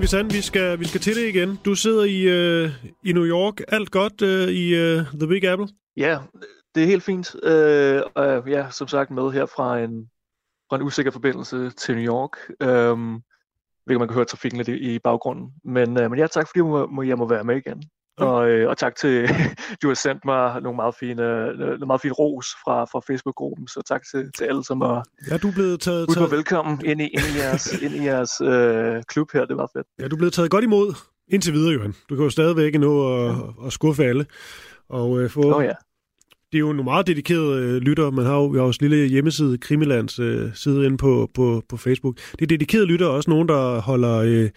Jan Visan, vi skal, vi skal til det igen. Du sidder i, øh, i New York. Alt godt øh, i øh, The Big Apple? Ja, det er helt fint. Øh, og øh, ja, som sagt med her fra en, fra en usikker forbindelse til New York. Øh, hvilket man kan høre trafikken lidt i, i baggrunden. Men, øh, men ja, tak fordi jeg må, må, jeg må være med igen. Og, øh, og tak til, du har sendt mig nogle meget fine, noget meget fine ros fra, fra Facebook-gruppen, så tak til, til alle, som har ja, du er blevet taget, taget... velkommen ind i, ind i jeres, ind i jeres øh, klub her, det var fedt. Ja, du er blevet taget godt imod indtil videre, Johan. Du kan jo stadigvæk nå at, ja. at skuffe alle. Og øh, få, oh, ja. Det er jo nogle meget dedikerede øh, lyttere. Man har jo, vi har vores lille hjemmeside, Krimilands øh, side inde på, på, på Facebook. Det er dedikerede lyttere, også nogen, der holder... Øh,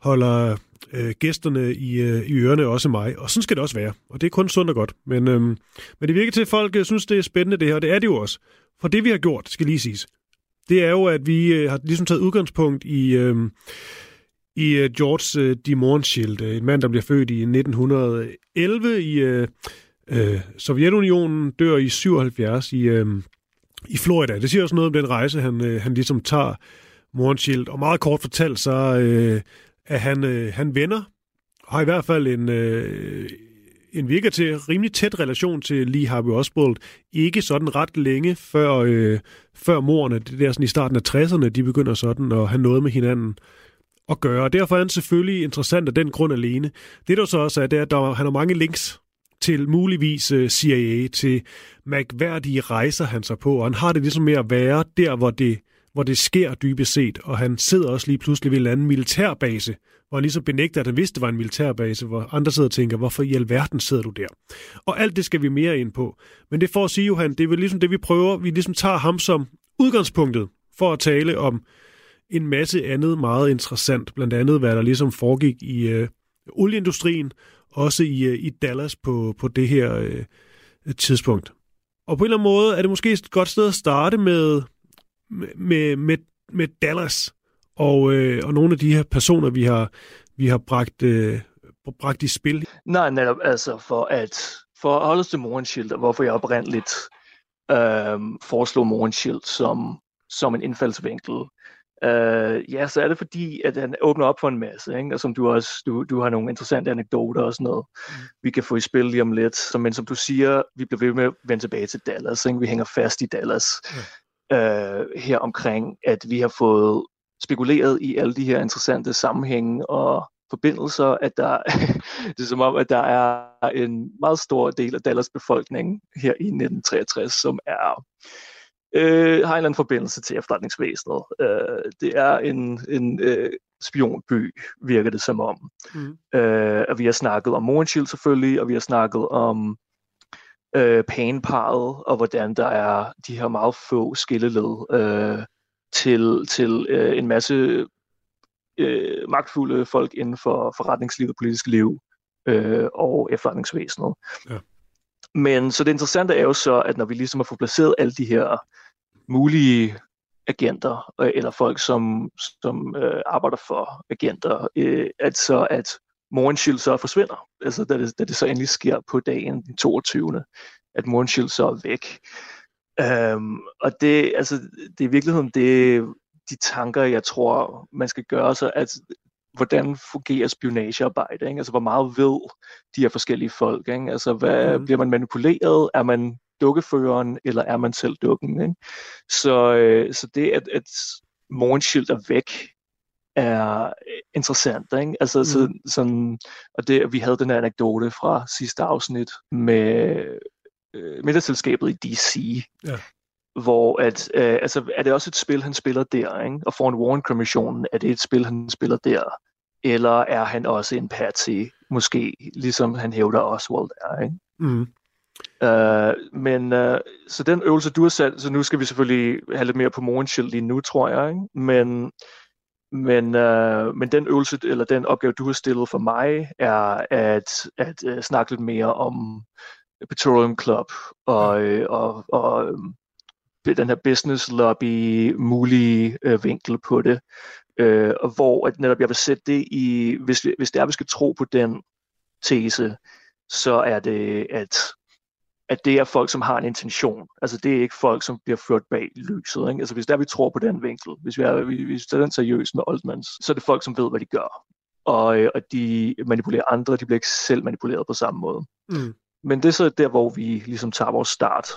holder øh, gæsterne i, øh, i ørerne, også mig. Og sådan skal det også være. Og det er kun sundt og godt. Men, øh, men det virker til, at folk øh, synes, det er spændende det her, og det er det jo også. For det, vi har gjort, skal lige siges, det er jo, at vi øh, har ligesom taget udgangspunkt i... Øh, i øh, George øh, de Mornschild, øh, en mand, der bliver født i 1911 i øh, øh, Sovjetunionen, dør i 77 i, øh, i Florida. Det siger også noget om den rejse, han, øh, han ligesom tager Mornschild. Og meget kort fortalt, så øh, at han, øh, han venner, har i hvert fald en, øh, en virker til rimelig tæt relation til Lee Harvey Oswald. Ikke sådan ret længe før, øh, før morerne, det der sådan i starten af 60'erne, de begynder sådan at have noget med hinanden at gøre. Og Derfor er han selvfølgelig interessant af den grund alene. Det der så også er, det er, at der, han har mange links til muligvis øh, CIA, til mærkværdige rejser han sig på, og han har det ligesom med at være der, hvor det hvor det sker dybest set, og han sidder også lige pludselig ved en anden militærbase, hvor han ligesom benægter, at han vidste, det var en militærbase, hvor andre sidder og tænker, hvorfor i alverden sidder du der? Og alt det skal vi mere ind på. Men det får at sige, Johan, det er vel ligesom det, vi prøver. Vi ligesom tager ham som udgangspunktet for at tale om en masse andet meget interessant. Blandt andet, hvad der ligesom foregik i øh, olieindustrien, også i, øh, i Dallas på, på det her øh, tidspunkt. Og på en eller anden måde er det måske et godt sted at starte med med, med, med Dallas og, øh, og nogle af de her personer, vi har, vi har bragt, øh, bragt i spil? Nej, netop altså for at, for at holde os til Morenshield, hvorfor jeg oprindeligt øh, foreslog Morenshield som, som en indfaldsvinkel. Øh, ja, så er det fordi, at han åbner op for en masse, ikke? og som du også, du, du har nogle interessante anekdoter og sådan noget, mm. vi kan få i spil lige om lidt. Så, men som du siger, vi bliver ved med at vende tilbage til Dallas, ikke? vi hænger fast i Dallas. Øh, her omkring, at vi har fået spekuleret i alle de her interessante sammenhænge og forbindelser, at der, det er som om, at der er en meget stor del af Dallas befolkning her i 1963, som er øh, har en eller anden forbindelse til efterretningsvæsenet. Øh, det er en, en øh, spionby, virker det som om. Mm. Øh, og vi har snakket om Morenshield selvfølgelig, og vi har snakket om øh, panparret, og hvordan der er de her meget få skilleled øh, til, til øh, en masse øh, magtfulde folk inden for forretningslivet og politisk liv øh, og efterretningsvæsenet. Ja. Men så det interessante er jo så, at når vi ligesom har fået placeret alle de her mulige agenter, øh, eller folk, som, som øh, arbejder for agenter, øh, at så at Morenshield så forsvinder. Altså da det, da det så endelig sker på dagen den 22. At Morenshield så er væk. Um, og det, altså, det er i virkeligheden det, de tanker, jeg tror, man skal gøre sig, at hvordan fungerer spionagearbejde? Ikke? Altså, hvor meget ved de her forskellige folk? Ikke? Altså, hvad, mm. bliver man manipuleret? Er man dukkeføreren, eller er man selv dukken? Ikke? Så, øh, så det, at, at Morenshield er væk, er øh, interessant. Ikke? Altså, mm. så, sådan, og det, vi havde den her anekdote fra sidste afsnit med øh, middagsselskabet i DC, ja. hvor at, øh, altså, er det også et spil, han spiller der, ikke? og for en Warren-kommissionen, er det et spil, han spiller der, eller er han også en patsy, måske, ligesom han hævder Oswald er, ikke? Mm. Uh, men uh, så den øvelse, du har sat, så nu skal vi selvfølgelig have lidt mere på morgenshield lige nu, tror jeg, ikke? men men, uh, men den øvelse, eller den opgave, du har stillet for mig, er at, at uh, snakke lidt mere om Petroleum Club og, øh, og, og øh, den her business lobby mulige øh, vinkel på det. Øh, og hvor at netop jeg vil sætte det i, hvis, vi, hvis det er, vi skal tro på den tese, så er det, at, at det er folk, som har en intention. Altså det er ikke folk, som bliver ført bag lyset. Ikke? Altså hvis det er, vi tror på den vinkel, hvis vi, er, hvis vi er den seriøst med Oldmans, så er det folk, som ved, hvad de gør. Og, øh, og de manipulerer andre, de bliver ikke selv manipuleret på samme måde. Mm. Men det er så der, hvor vi ligesom tager vores start.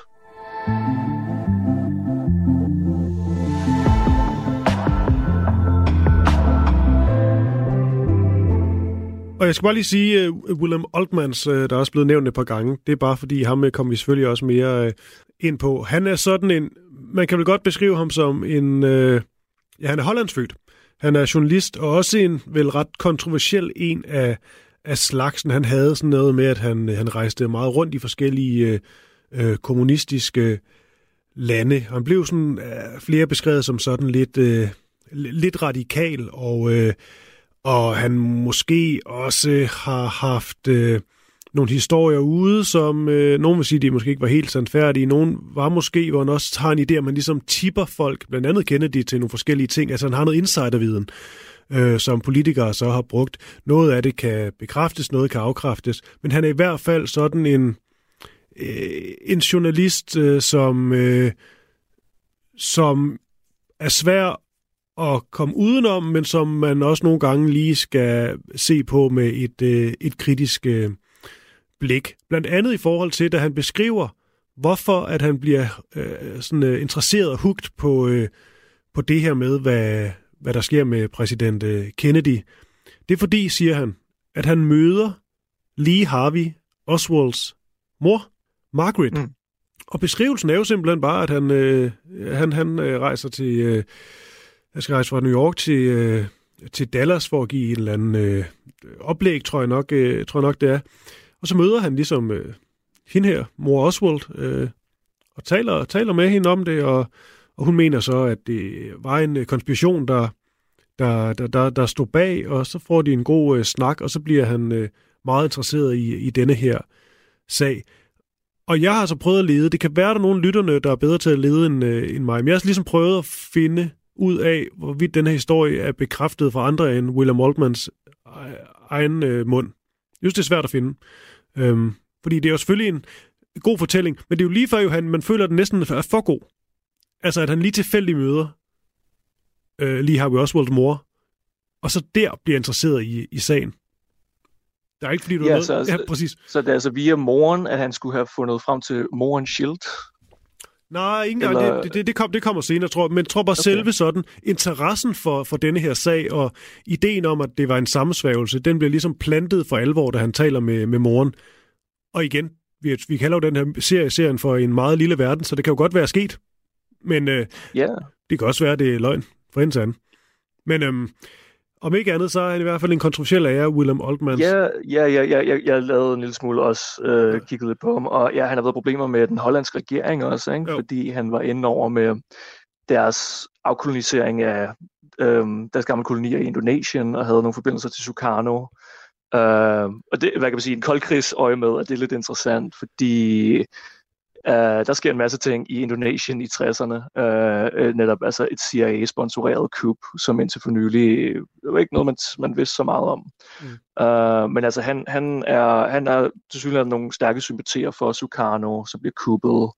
Og jeg skal bare lige sige, uh, William Altmans, uh, der er også blevet nævnt et par gange, det er bare fordi, ham øh, kommer vi selvfølgelig også mere uh, ind på. Han er sådan en, man kan vel godt beskrive ham som en, uh, ja, han er hollandsfødt. Han er journalist, og også en vel ret kontroversiel en af, af slagsen. Han havde sådan noget med, at han, han rejste meget rundt i forskellige øh, kommunistiske lande. Han blev sådan øh, flere beskrevet som sådan lidt, øh, lidt radikal, og Øh, og han måske også har haft øh, nogle historier ude, som øh, nogen vil sige, de måske ikke var helt sandfærdige. Nogen var måske, hvor han også har en idé, at man ligesom tipper folk, blandt andet Kennedy, til nogle forskellige ting. Altså han har noget insiderviden, øh, som politikere så har brugt. Noget af det kan bekræftes, noget kan afkræftes, men han er i hvert fald sådan en, øh, en journalist, øh, som, øh, som er svær at komme udenom, men som man også nogle gange lige skal se på med et, øh, et kritisk øh, blik. Blandt andet i forhold til, da han beskriver, hvorfor at han bliver øh, sådan, øh, interesseret og hugt på, øh, på det her med, hvad, hvad der sker med præsident øh, Kennedy. Det er fordi, siger han, at han møder Lee Harvey Oswalds mor, Margaret. Mm. Og beskrivelsen er jo simpelthen bare, at han, øh, han, han øh, rejser til... Øh, jeg skal rejse fra New York til, øh, til Dallas for at give en eller anden øh, oplæg, tror jeg, nok, øh, tror jeg nok, det er. Og så møder han ligesom øh, hende her, mor Oswald, øh, og taler, taler med hende om det, og, og hun mener så, at det var en øh, konspiration, der, der, der, der, der stod bag, og så får de en god øh, snak, og så bliver han øh, meget interesseret i, i denne her sag. Og jeg har så prøvet at lede. Det kan være, at der er nogle lytterne, der er bedre til at lede end, øh, end mig. Men jeg har ligesom prøvet at finde ud af, hvorvidt den her historie er bekræftet fra andre end William Altmans egen øh, mund. Jeg synes, det er svært at finde. Øhm, fordi det er jo selvfølgelig en god fortælling, men det er jo lige før, jo, han, man føler, at den næsten er for god. Altså, at han lige tilfældig møder øh, lige Harvey Oswalds mor, og så der bliver interesseret i, i sagen. Der er ikke fordi, du ja, noget... Så, ja, præcis. Så det er altså via moren, at han skulle have fundet frem til morens shield? Nej, ikke engang. Eller... Det, det, det, kom, det kommer senere, tror jeg. Men tror bare okay. selve sådan, interessen for, for denne her sag og ideen om, at det var en sammensværgelse, den bliver ligesom plantet for alvor, da han taler med, med moren. Og igen, vi, vi kalder jo den her serie serien for en meget lille verden, så det kan jo godt være sket. Men øh, yeah. det kan også være, at det er løgn for hendes anden. Men øhm, om ikke andet, så er han i hvert fald en kontroversiel ære, William Altmans. Ja, ja, ja, ja jeg, jeg lavede en lille smule også, øh, kigget lidt på ham, og ja, han har været problemer med den hollandske regering også, ikke? fordi han var inde over med deres afkolonisering af øh, deres gamle kolonier i Indonesien, og havde nogle forbindelser til Sukarno. Øh, og det, hvad kan man sige, en koldkrigs øje med, at det er lidt interessant, fordi Uh, der sker en masse ting i Indonesien i 60'erne. Uh, uh, netop altså et CIA-sponsoreret kup, som indtil for nylig det var ikke noget, man, man vidste så meget om. Mm. Uh, men altså, han, han er, han er til synligheden nogle stærke sympatier for Sukarno, som bliver kuppet,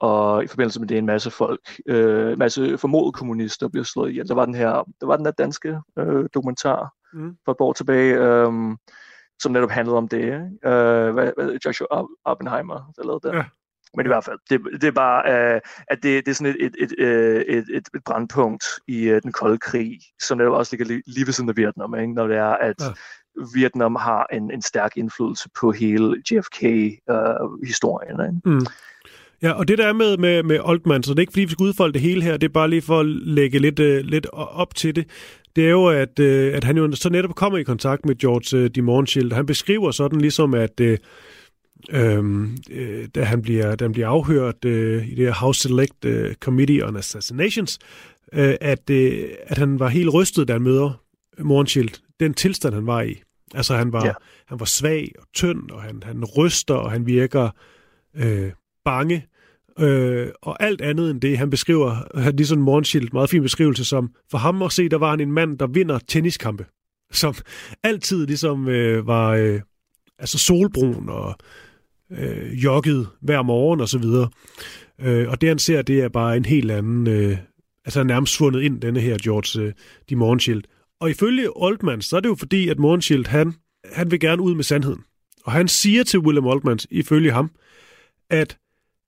og i forbindelse med det en masse folk, uh, en masse formodede kommunister bliver slået ihjel. Der var den her, der var den der danske uh, dokumentar mm. for et år tilbage, um, som netop handlede om det. Uh, hvad, hvad, Joshua Oppenheimer, der lavede det. Ja. Men i hvert fald, det, det er bare, uh, at det, det er sådan et, et, et, øh, et, et, et brandpunkt i uh, den kolde krig, som netop også ligger lige, lige ved siden af Vietnam, ikke? når det er, at ja. Vietnam har en, en stærk indflydelse på hele JFK-historien. Ikke? Mm. Ja, og det der er med, med, med Oldman, så det er ikke fordi, vi skal udfolde det hele her, det er bare lige for at lægge lidt, uh, lidt op til det. Det er jo, at, uh, at han jo så netop kommer i kontakt med George uh, de Mornschild. Han beskriver sådan ligesom, at uh, øhm, øh, da, han bliver, da han bliver afhørt øh, i det her House Select øh, Committee on Assassinations, øh, at, øh, at han var helt rystet, da han møder Mornschild. Den tilstand, han var i. Altså, han var, ja. han var svag og tynd, og han, han ryster, og han virker øh, bange. Øh, og alt andet end det, han beskriver, han ligesom Mornschild, meget fin beskrivelse som, for ham at se, der var han en mand, der vinder tenniskampe. Som altid ligesom øh, var øh, altså solbrun og øh, jogget hver morgen og så videre. Øh, og det han ser, det er bare en helt anden, øh, altså nærmest svundet ind, denne her George øh, de Morgenshield. Og ifølge Oldman, så er det jo fordi, at Morgenshield, han, han vil gerne ud med sandheden. Og han siger til William Oldman, ifølge ham, at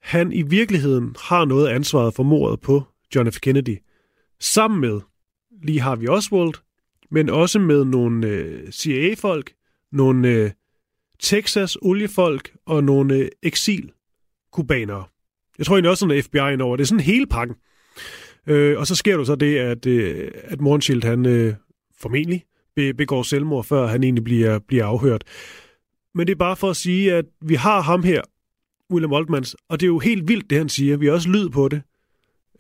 han i virkeligheden har noget af ansvaret for mordet på John F. Kennedy. Sammen med lige har vi Oswald, men også med nogle øh, CIA-folk, nogle øh, Texas oliefolk og nogle eksil-kubanere. Jeg tror egentlig også, sådan er FBI indover. Det er sådan hele pakken. Øh, og så sker der så det, at, øh, at Mornschild, han øh, formentlig begår selvmord, før han egentlig bliver, bliver afhørt. Men det er bare for at sige, at vi har ham her, William Altmans, og det er jo helt vildt, det han siger. Vi har også lyd på det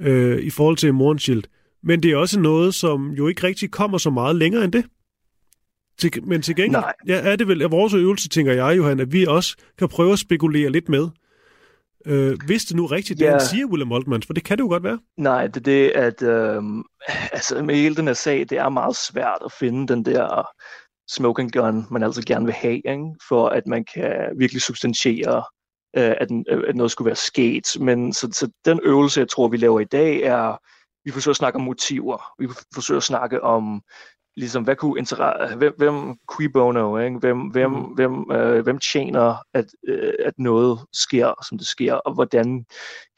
øh, i forhold til Mornschild. Men det er også noget, som jo ikke rigtig kommer så meget længere end det. Til, men til gengæld Nej. ja, er det vel at vores øvelse, tænker jeg, Johan, at vi også kan prøve at spekulere lidt med. Øh, hvis det nu er rigtigt, det ja. han siger, William Altman, for det kan det jo godt være. Nej, det er det, at øh, altså med hele den her sag, det er meget svært at finde den der smoking gun, man altså gerne vil have, ikke? for at man kan virkelig substantiere, øh, at, at noget skulle være sket. Men så, så den øvelse, jeg tror, vi laver i dag, er, vi forsøger at snakke om motiver. Vi forsøger at snakke om ligesom, hvad kunne interesse, hvem, hvem qui bono, ikke? Hvem, hvem, mm. hvem, øh, hvem tjener, at, øh, at noget sker, som det sker, og hvordan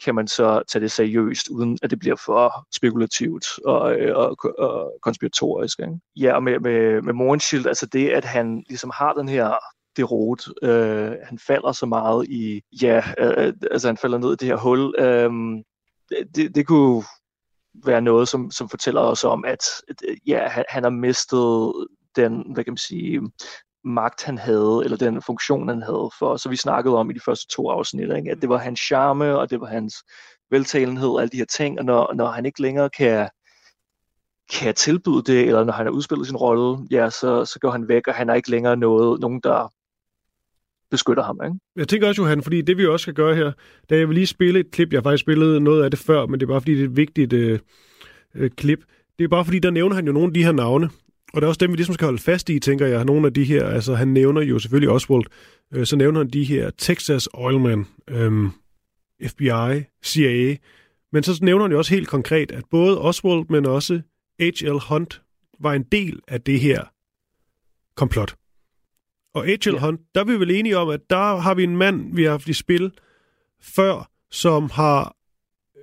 kan man så tage det seriøst, uden at det bliver for spekulativt og, øh, og, og konspiratorisk, ikke? Ja, og med, med, med Morgenschild, altså det, at han ligesom har den her det rot. Øh, han falder så meget i, ja, øh, altså han falder ned i det her hul. Øh, det, det kunne være noget, som, som fortæller os om, at ja, han, han har mistet den, hvad kan man sige, magt han havde, eller den funktion han havde for, så vi snakkede om i de første to afsnit, ikke? at det var hans charme, og det var hans veltalenhed, og alle de her ting, og når, når han ikke længere kan, kan tilbyde det, eller når han har udspillet sin rolle, ja, så, så går han væk, og han er ikke længere noget, nogen, der beskytter ham. Ikke? Jeg tænker også, Johan, fordi det vi også skal gøre her, da jeg vil lige spille et klip, jeg har faktisk spillet noget af det før, men det er bare fordi, det er et vigtigt øh, øh, klip. Det er bare fordi, der nævner han jo nogle af de her navne, og det er også dem, vi ligesom skal holde fast i, tænker jeg. Nogle af de her, altså han nævner jo selvfølgelig Oswald, øh, så nævner han de her Texas Oilman, øh, FBI, CIA, men så nævner han jo også helt konkret, at både Oswald, men også H.L. Hunt var en del af det her komplot. Og H.L. Ja. Hunt, der er vi vel enige om, at der har vi en mand, vi har haft i spil før, som har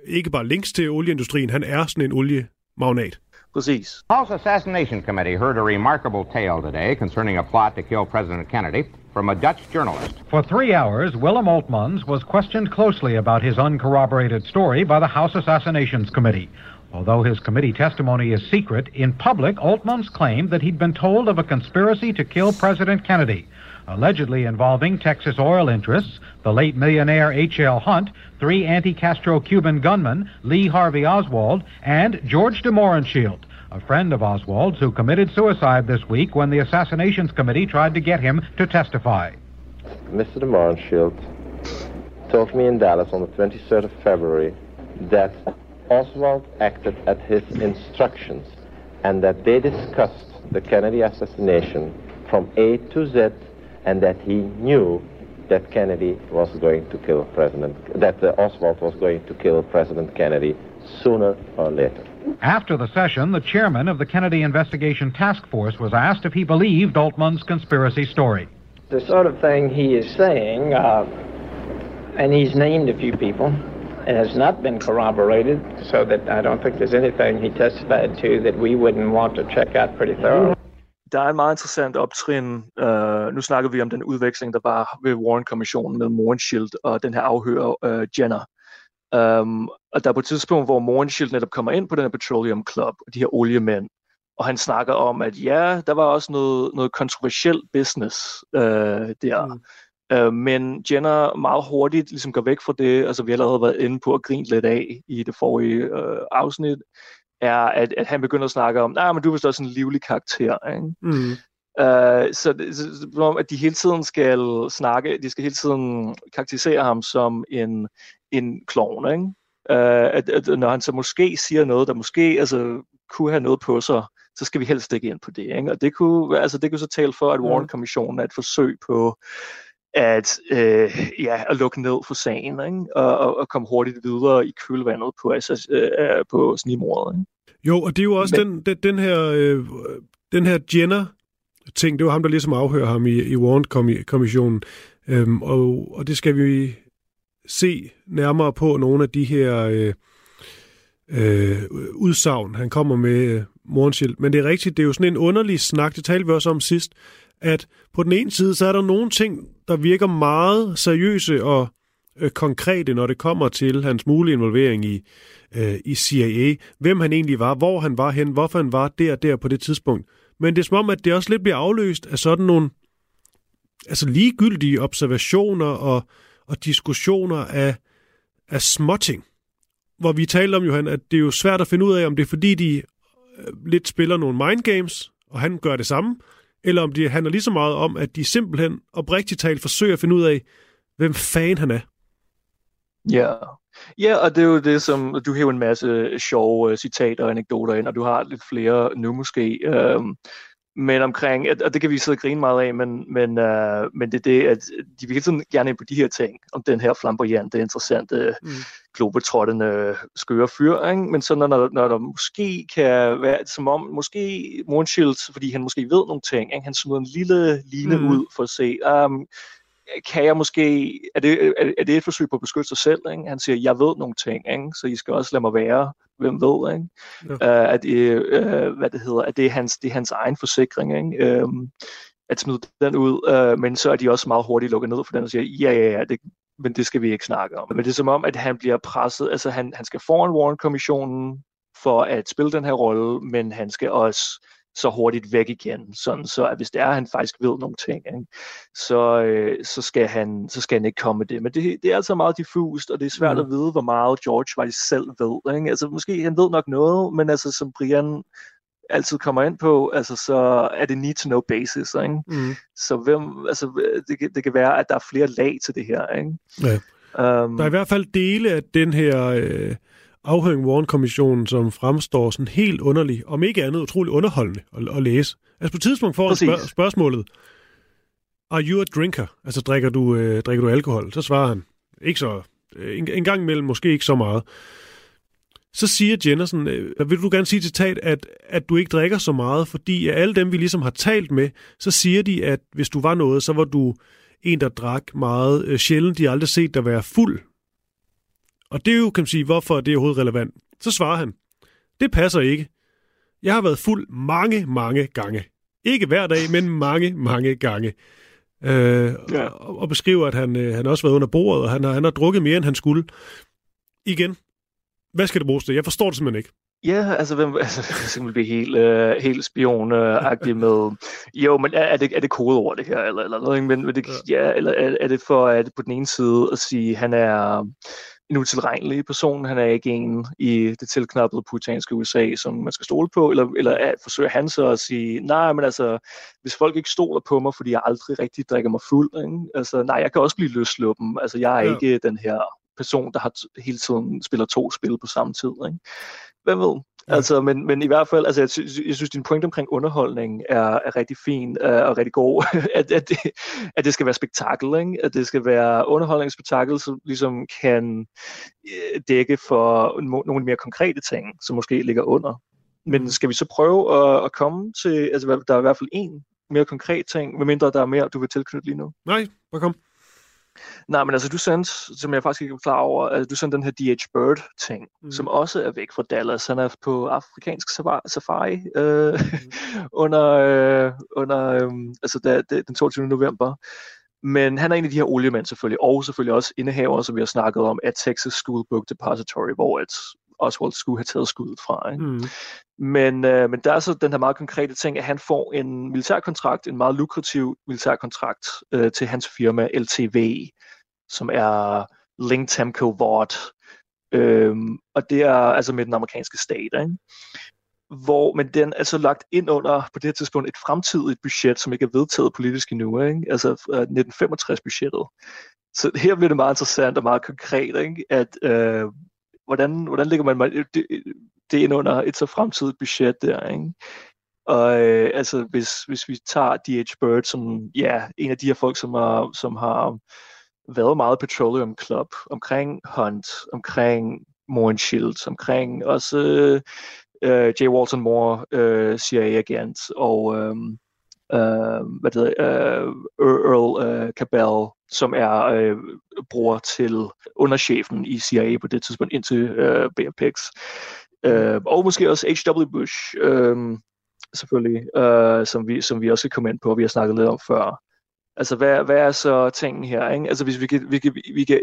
ikke bare links til olieindustrien, han er sådan en oliemagnat. Præcis. House Assassination Committee heard a remarkable tale today concerning a plot to kill President Kennedy from a Dutch journalist. For three hours, Willem Oltmans was questioned closely about his uncorroborated story by the House Assassinations Committee. Although his committee testimony is secret, in public, Altman's claimed that he'd been told of a conspiracy to kill President Kennedy, allegedly involving Texas oil interests, the late millionaire H.L. Hunt, three anti-Castro Cuban gunmen, Lee Harvey Oswald, and George de Mohrenschildt, a friend of Oswald's who committed suicide this week when the Assassinations Committee tried to get him to testify. Mr. de Mohrenschildt told me in Dallas on the 23rd of February that Oswald acted at his instructions and that they discussed the Kennedy assassination from A to Z and that he knew that Kennedy was going to kill President, that uh, Oswald was going to kill President Kennedy sooner or later. After the session, the chairman of the Kennedy Investigation Task Force was asked if he believed Altman's conspiracy story. The sort of thing he is saying, uh, and he's named a few people, It has not been corroborated, so that I don't think there's anything he testified to that we wouldn't want to check out pretty thoroughly. Der er en meget interessant optrin. Uh, nu snakker vi om den udveksling, der var ved Warren-kommissionen med Morenshield og den her afhører uh, Jenner. Um, og der er på et tidspunkt, hvor Morgenshield netop kommer ind på den her Petroleum Club, og de her oliemænd, og han snakker om, at ja, der var også noget, noget kontroversiel business uh, der. Mm. Uh, men Jenner meget hurtigt ligesom går væk fra det, altså vi har allerede været inde på at grine lidt af i det forrige uh, afsnit, er, at, at han begynder at snakke om, nej, nah, men du er vist også en livlig karakter, ikke? Mm. Uh, så, så, så at de hele tiden skal snakke, de skal hele tiden karakterisere ham som en, en klovn, ikke? Uh, at, at, når han så måske siger noget, der måske altså, kunne have noget på sig, så skal vi helst stikke ind på det. Ikke? Og det kunne, altså, det kunne så tale for, at mm. Warren-kommissionen er et forsøg på at, øh, ja, at lukke ned for sagen, ikke? Og, og, og komme hurtigt videre i kølvandet på, altså, øh, på snimordet. Ikke? Jo, og det er jo også Men, den, den, den her, øh, den her Jenner ting, det var ham, der ligesom afhører ham i, i Warren-kommissionen, øhm, og, og det skal vi se nærmere på nogle af de her øh, øh, udsagn, han kommer med øh, Morgenshield. Men det er rigtigt, det er jo sådan en underlig snak, det talte vi også om sidst, at på den ene side, så er der nogle ting, der virker meget seriøse og øh, konkrete, når det kommer til hans mulige involvering i, øh, i CIA. Hvem han egentlig var, hvor han var hen, hvorfor han var der der på det tidspunkt. Men det er som om, at det også lidt bliver afløst af sådan nogle altså ligegyldige observationer og, og diskussioner af, af småting. Hvor vi talte om, Johan, at det er jo svært at finde ud af, om det er fordi, de øh, lidt spiller nogle mind games, og han gør det samme, eller om det handler lige så meget om, at de simpelthen oprigtigt talt forsøger at finde ud af, hvem fan han er. Ja, ja og det er jo det, som du har en masse øh, sjove uh, citater og anekdoter ind, og du har lidt flere nu måske. Uh, men omkring, og det kan vi sidde og grine meget af, men, men, uh, men det er det, at de vil sådan gerne ind på de her ting, om den her flamboyante, interessante, mm. globetrottende, skøre fyr, ikke? men så når, når, der måske kan være, som om, måske Moonshield, fordi han måske ved nogle ting, ikke? han smider en lille line mm. ud for at se, um, kan jeg måske, er det, er, det et forsøg på at beskytte sig selv? Ikke? Han siger, jeg ved nogle ting, ikke? så I skal også lade mig være, hvem ved, ikke? Ja. Uh, at, uh, hvad det hedder, at det er hans, det er hans egen forsikring, ikke? Uh, at smide den ud, uh, men så er de også meget hurtigt lukket ned for den og siger, ja, ja, ja, det, men det skal vi ikke snakke om. Men det er som om, at han bliver presset, altså han, han skal foran Warren-kommissionen for at spille den her rolle, men han skal også så hurtigt væk igen, sådan så at hvis det er, at han faktisk ved nogle ting, ikke, så, øh, så, skal han, så skal han ikke komme med det. Men det, det er altså meget diffust, og det er svært mm. at vide, hvor meget George faktisk selv ved. Ikke? Altså måske han ved nok noget, men altså som Brian altid kommer ind på, altså så er det need to know basis, ikke? Mm. Så hvem, altså det, det kan være, at der er flere lag til det her, ikke? Ja. Um, der er i hvert fald dele af den her øh, afhøring Warren-kommissionen, som fremstår sådan helt underlig, om ikke andet utrolig underholdende at, at læse. Altså på et tidspunkt får han spørg- spørgsmålet, Are you a drinker? Altså drikker du, øh, drikker du alkohol? Så svarer han, ikke så, øh, en, en gang imellem måske ikke så meget. Så siger Jennerson, øh, vil du gerne sige til Tat, at, at du ikke drikker så meget, fordi af alle dem, vi ligesom har talt med, så siger de, at hvis du var noget, så var du en, der drak meget øh, sjældent. De har aldrig set dig være fuld. Og det er jo, kan man sige, hvorfor det er overhovedet relevant. Så svarer han, det passer ikke. Jeg har været fuld mange, mange gange. Ikke hver dag, men mange, mange gange. Øh, ja. og, og beskriver, at han, øh, han også har været under bordet, og han har, han har drukket mere, end han skulle. Igen, hvad skal det bruges til? Jeg forstår det simpelthen ikke. Ja, altså, hvem, altså simpelthen blive helt, øh, helt spionagtig med, jo, men er, er, det, er det kodeord det her, eller, eller noget, men, men det, ja. ja, eller er, er det for, at på den ene side at sige, han er, en utilregnelig person. Han er ikke en i det tilknappede putanske USA, som man skal stole på, eller, eller at forsøger han så at sige, nej, men altså, hvis folk ikke stoler på mig, fordi jeg aldrig rigtig drikker mig fuld, ikke? altså, nej, jeg kan også blive løsluppen. Altså, jeg er ja. ikke den her person, der har hele tiden spiller to spil på samme tid. Ikke? Hvem ved? Ja. Altså, men, men i hvert fald, altså, jeg, synes, jeg synes, din point omkring underholdning er, er rigtig fin uh, og rigtig god. at, at, det, at det skal være spektakel, ikke? at det skal være underholdningsspektakel, som ligesom kan uh, dække for no, nogle mere konkrete ting, som måske ligger under. Men skal vi så prøve at, at komme til, altså der er i hvert fald en mere konkret ting, medmindre der er mere, du vil tilknytte lige nu? Nej, bare kom. Nej, men altså du sendte, som jeg faktisk ikke er klar over, altså, du sendte den her D.H. Bird-ting, mm. som også er væk fra Dallas. Han er på afrikansk safari øh, mm. under, øh, under øh, altså da, da, den 22. november. Men han er en af de her oliemænd selvfølgelig, og selvfølgelig også indehaver, som vi har snakket om, af Texas School Book Depository, hvor et Oswald skulle have taget skuddet fra. Ikke? Mm. Men, øh, men der er så den her meget konkrete ting, at han får en militærkontrakt, en meget lukrativ militærkontrakt øh, til hans firma LTV, som er Link Temco Vought. Øhm, og det er altså med den amerikanske stat. Ikke? hvor, men den er så lagt ind under på det her tidspunkt et fremtidigt budget, som ikke er vedtaget politisk endnu, ikke? altså 1965-budgettet. Så her bliver det meget interessant og meget konkret, ikke? at øh, hvordan, hvordan ligger man det, det ind under et så fremtidigt budget der, ikke? Og øh, altså, hvis, hvis vi tager D.H. Bird som ja, en af de her folk, som har, som har været meget Petroleum Club, omkring Hunt, omkring Moore Shields, omkring også øh, J. Walton Moore, øh, CIA-agent, og øh, øh, hvad det hedder, øh, Earl øh, Cabell, som er øh, bror til underchefen i CIA på det tidspunkt indtil øh, BFPX. Øh, og måske også H.W. Bush, øh, selvfølgelig, øh, som, vi, som vi også kan komme ind på, vi har snakket lidt om før. Altså, hvad, hvad er så tingene her? Ikke? Altså, hvis vi kan, vi kan, vi kan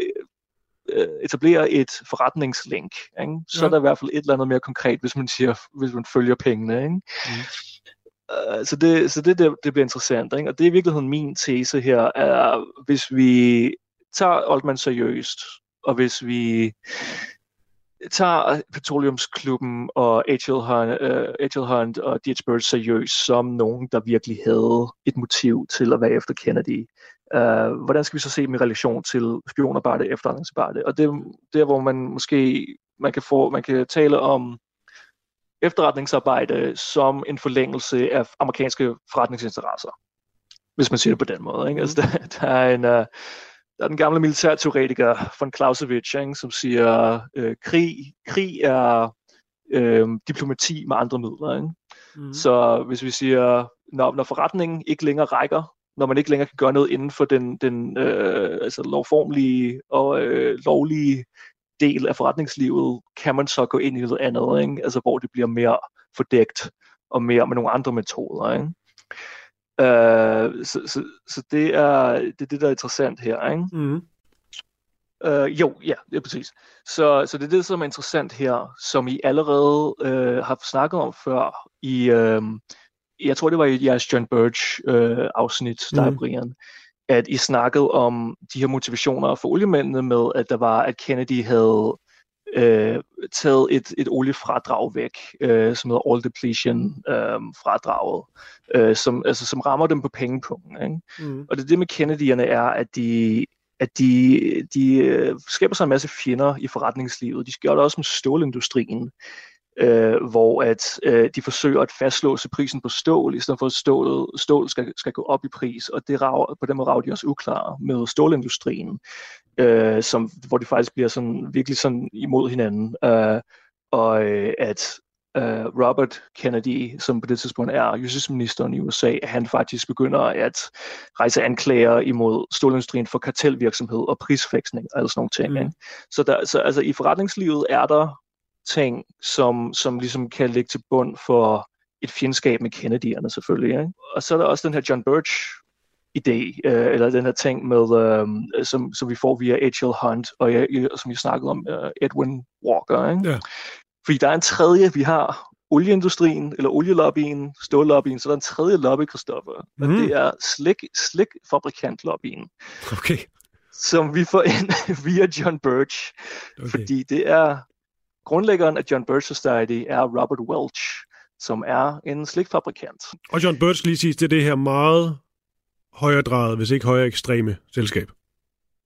øh, etablere et forretningslink, ikke? så ja. er der i hvert fald et eller andet mere konkret, hvis man siger, hvis man følger pengene. Ikke? Mm. Øh, så det, så det, det, det bliver interessant. Ikke? Og det er i virkeligheden min tese her, er, hvis vi tager Oldman seriøst, og hvis vi tager Petroleumsklubben og H.L. Hunt, uh, Hunt og D.H. Bird seriøst som nogen, der virkelig havde et motiv til at være efter Kennedy, uh, hvordan skal vi så se dem i relation til spionarbejde efterretningsarbejde? Og det er der, hvor man måske man kan, få, man kan tale om efterretningsarbejde som en forlængelse af amerikanske forretningsinteresser. Hvis man siger det på den måde. Ikke? Altså, der, der, er en, uh, der er den gamle militærteoretiker von Clausewitz, ikke? som siger, øh, krig, krig er øh, diplomati med andre midler. Ikke? Mm. Så hvis vi siger, når, når forretningen ikke længere rækker, når man ikke længere kan gøre noget inden for den, den øh, altså lovformlige og øh, lovlige del af forretningslivet, kan man så gå ind i noget andet, ikke? Altså, hvor det bliver mere fordækt og mere med nogle andre metoder. Ikke? Uh, så, så, så det er det, er det, der er interessant her. Ikke? Mm. Uh, jo, ja, det er præcis. Så, så det er det, som er interessant her, som I allerede uh, har snakket om før i, uh, jeg tror det var i jeres John Birch uh, afsnit, der mm. Brian, at I snakkede om de her motivationer for oliemændene med, at der var, at Kennedy havde øh, taget et, et oliefradrag væk, øh, som hedder All Depletion øh, fradraget, øh, som, altså, som rammer dem på pengepunkten. Ikke? Mm. Og det, det med Kennedy'erne er, at de, at de, de øh, skaber sig en masse fjender i forretningslivet. De gør det også med stålindustrien øh, hvor at øh, de forsøger at fastlåse prisen på stål, i stedet for at stål, stål skal, skal gå op i pris, og det rager, på den måde rager de også uklare med stålindustrien, øh, som, hvor de faktisk bliver sådan, virkelig sådan imod hinanden, øh, og øh, at øh, Robert Kennedy, som på det tidspunkt er justitsministeren i USA, han faktisk begynder at rejse anklager imod stålindustrien for kartelvirksomhed og prisfæksning og alle sådan nogle ting. Mm. Ikke? Så, der, så altså, i forretningslivet er der ting, som, som ligesom kan ligge til bund for et fjendskab med Kennedy'erne selvfølgelig. Ikke? Og så er der også den her John Birch idé, øh, eller den her ting med, øh, som, som vi får via H.L. Hunt, og jeg, som vi snakkede om, uh, Edwin Walker. Ikke? Ja. Fordi der er en tredje, vi har olieindustrien, eller olielobbyen, stållobbyen, så der er en tredje lobby, Christoffer, mm. og det er slik, slikfabrikantlobbyen. Okay. Som vi får ind via John Birch, okay. fordi det er Grundlæggeren af John Birch Society er Robert Welch, som er en slikfabrikant. Og John Birch lige sidst, det er det her meget højredrejet, hvis ikke højere ekstreme selskab.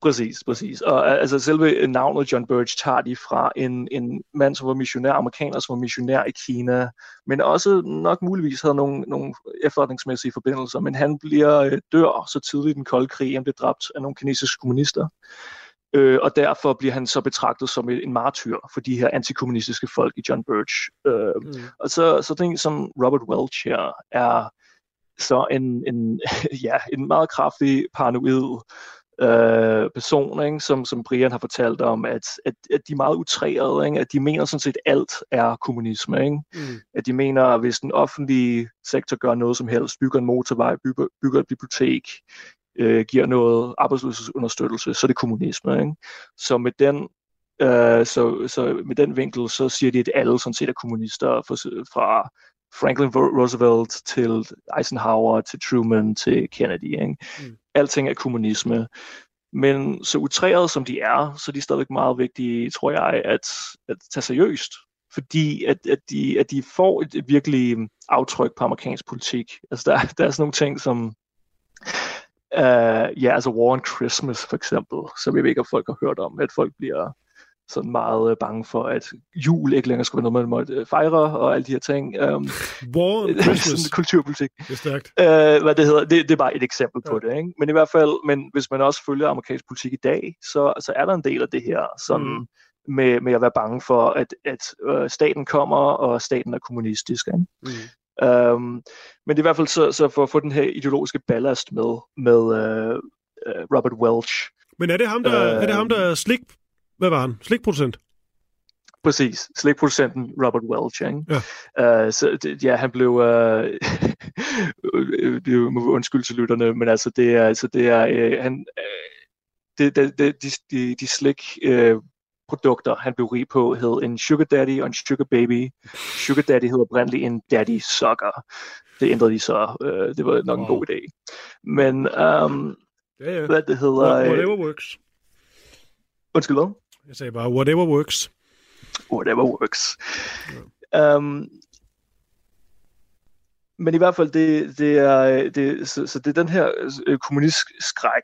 Præcis, præcis. Og altså selve navnet John Birch tager de fra en, en mand, som var missionær, amerikaner, som var missionær i Kina, men også nok muligvis havde nogle, nogle efterretningsmæssige forbindelser, men han bliver øh, dør så tidligt i den kolde krig, han bliver dræbt af nogle kinesiske kommunister øh, og derfor bliver han så betragtet som en martyr for de her antikommunistiske folk i John Birch. Øh, mm. Og så, så den som Robert Welch her er så en, en, ja, en meget kraftig paranoid øh, person, ikke? Som, som Brian har fortalt om, at, at, at de er meget utrærede, ikke? at de mener sådan set, alt er kommunisme. Ikke? Mm. At de mener, at hvis den offentlige sektor gør noget som helst, bygger en motorvej, bygger, bygger et bibliotek, øh, giver noget arbejdsløshedsunderstøttelse, så er det kommunisme. Ikke? Så med den Øh, så, så med den vinkel, så siger de, at alle sådan set er kommunister, fra Franklin Roosevelt til Eisenhower til Truman til Kennedy. Ikke? Mm. Alting er kommunisme. Men så utræret som de er, så er de stadigvæk meget vigtige, tror jeg, at, at tage seriøst. Fordi at, at, de, at de får et, et virkelig aftryk på amerikansk politik. Altså der, der er sådan nogle ting som, uh, ja, altså War on Christmas for eksempel, som jeg ved ikke, om folk har hørt om, at folk bliver sådan meget øh, bange for, at jul ikke længere skulle være noget, man måtte øh, fejre, og alle de her ting. Um, War on Christmas. kulturpolitik. Det er stærkt. Uh, hvad det hedder, det, det er bare et eksempel ja. på det. Ikke? Men i hvert fald, men hvis man også følger amerikansk politik i dag, så, så er der en del af det her, sådan mm. med, med at være bange for, at, at uh, staten kommer, og staten er kommunistisk. Ikke? Mm. Um, men det er i hvert fald så, så for at få den her ideologiske ballast med, med uh, Robert Welch. Men er det ham, der, uh, er det ham, der er slik hvad var han? Slikproducent? Præcis. Slikproducenten Robert Welch. Ikke? Ja. Uh, så det, ja, han blev... Uh, det må undskylde til lytterne, men altså det er... Altså, det er uh, han, uh, det, det, det, de, de, de slik uh, produkter, han blev rig på, hed en sugar daddy og en sugar baby. Sugar daddy hed oprindeligt en daddy sucker. Det ændrede de så. Uh, det var nok wow. en god idé. Men um, ja, ja. hvad det hedder... Whatever works. Undskyld hvad? Jeg sagde bare, whatever works. Whatever works. Ja. Um, men i hvert fald, det, det er, det, så, så det er den her øh, kommunistskræk,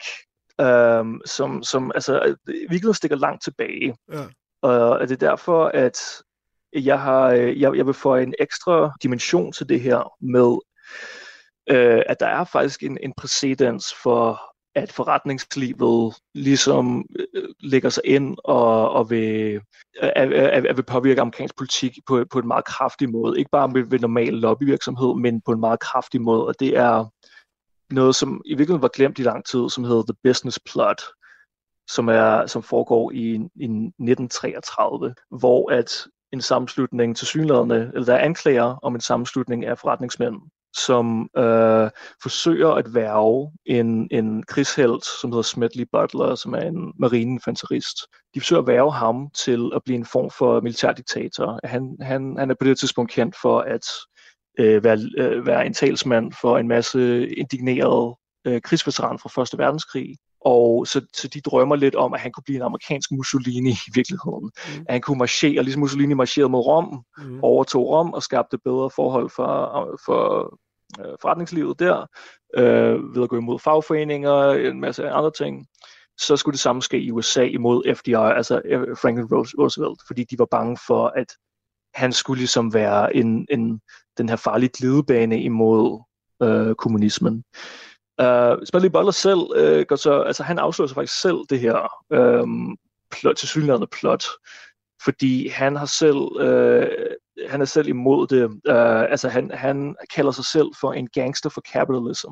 um, som, som altså, virkelig stikker langt tilbage. Ja. Og det er derfor, at jeg, har, jeg, jeg vil få en ekstra dimension til det her med, uh, at der er faktisk en, en præcedens for at forretningslivet ligesom øh, lægger sig ind og, og vil, at, at, vil påvirke amerikansk politik på, på en meget kraftig måde. Ikke bare med, ved normal lobbyvirksomhed, men på en meget kraftig måde. Og det er noget, som i virkeligheden var glemt i lang tid, som hedder The Business Plot, som, er, som foregår i, i 1933, hvor at en sammenslutning til synlædende, eller der er anklager om en sammenslutning af forretningsmænd, som øh, forsøger at værve en, en krigshelt, som hedder Smedley Butler, som er en marineinfanterist. De forsøger at værve ham til at blive en form for militærdiktator. Han, han, han er på det tidspunkt kendt for at øh, være, øh, være en talsmand for en masse indignerede øh, krigsveteraner fra Første Verdenskrig. Og så, så de drømmer lidt om, at han kunne blive en amerikansk Mussolini i virkeligheden. Mm. At han kunne marchere, ligesom Mussolini marcherede mod Rom, mm. overtog Rom og skabte bedre forhold for, for øh, forretningslivet der, øh, ved at gå imod fagforeninger, en masse andre ting. Så skulle det samme ske i USA imod FDR, altså øh, Franklin Roosevelt, fordi de var bange for, at han skulle ligesom være en, en, den her farlige glidebane imod øh, kommunismen. Øh, uh, Smedley Butler selv øh, går så, altså han afslører sig faktisk selv det her øh, plot, til synligheden plot, fordi han har selv, øh, han er selv imod det. Uh, altså han, han kalder sig selv for en gangster for capitalism.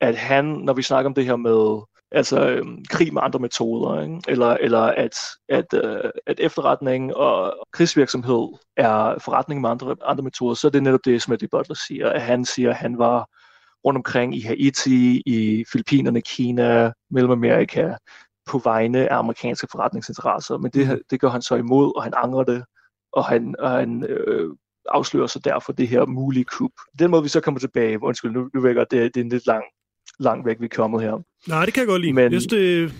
At han, når vi snakker om det her med altså um, krig med andre metoder, ikke? eller eller at at, uh, at efterretning og krigsvirksomhed er forretning med andre andre metoder, så er det netop det, Smedley Butler siger. At han siger, at han var rundt omkring i Haiti, i Filippinerne, Kina, Mellemamerika, på vegne af amerikanske forretningsinteresser. Men det, mm. det gør han så imod, og han angrer det, og han, og han øh, afslører sig derfor det her mulige kup. Den måde, vi så kommer tilbage, undskyld, nu, nu godt, det, det er en lidt lang, lang væk, vi er kommet her. Nej, det kan jeg godt lide. Men, jeg synes, det,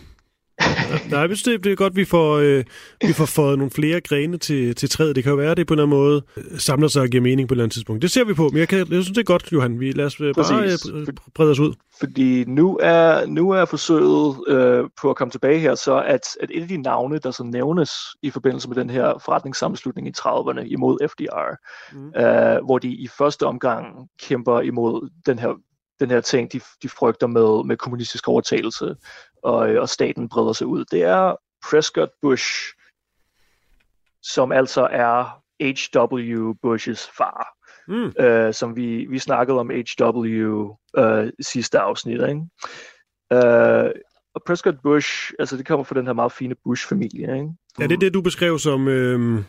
Nej, hvis det, det er godt, vi får, øh, vi får fået nogle flere grene til, til træet. Det kan jo være, at det på en eller anden måde samler sig og giver mening på et eller andet tidspunkt. Det ser vi på, men jeg, kan, jeg synes, det er godt, Johan. Vi lad os øh, bare øh, brede os ud. Fordi nu er, nu er forsøget øh, på at komme tilbage her, så at, at et af de navne, der så nævnes i forbindelse med den her forretningssammenslutning i 30'erne imod FDR, mm. øh, hvor de i første omgang kæmper imod den her den her ting, de, de frygter med, med kommunistisk overtagelse, og, øh, og staten breder sig ud. Det er Prescott Bush, som altså er H.W. Bushes far. Mm. Øh, som vi, vi snakkede om H.W. Øh, sidste afsnit. Ikke? Øh, og Prescott Bush, altså det kommer fra den her meget fine Bush-familie. Ikke? Er det det, du beskrev som, øh,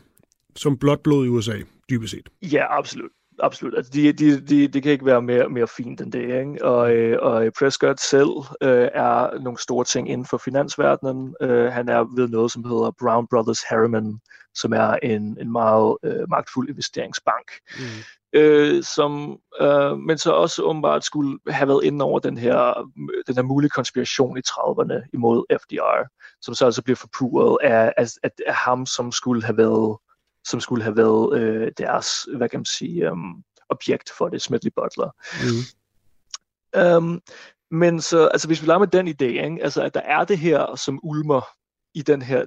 som blot blod i USA, dybest set? Ja, absolut. Absolut. Altså, de, de, de, de kan ikke være mere, mere fint end det. Ikke? Og, øh, og Prescott selv øh, er nogle store ting inden for finansverdenen. Øh, han er ved noget, som hedder Brown Brothers Harriman, som er en, en meget øh, magtfuld investeringsbank. Mm. Øh, som, øh, men så også åbenbart skulle have været inde over den her, den her mulige konspiration i 30'erne imod FDR, som så altså bliver forpuret af, af, af ham, som skulle have været som skulle have været øh, deres, hvad kan man sige, um, objekt for det, Smedley Butler. Mm. Um, men så, altså hvis vi lader med den idé, ikke? Altså, at der er det her, som ulmer i den her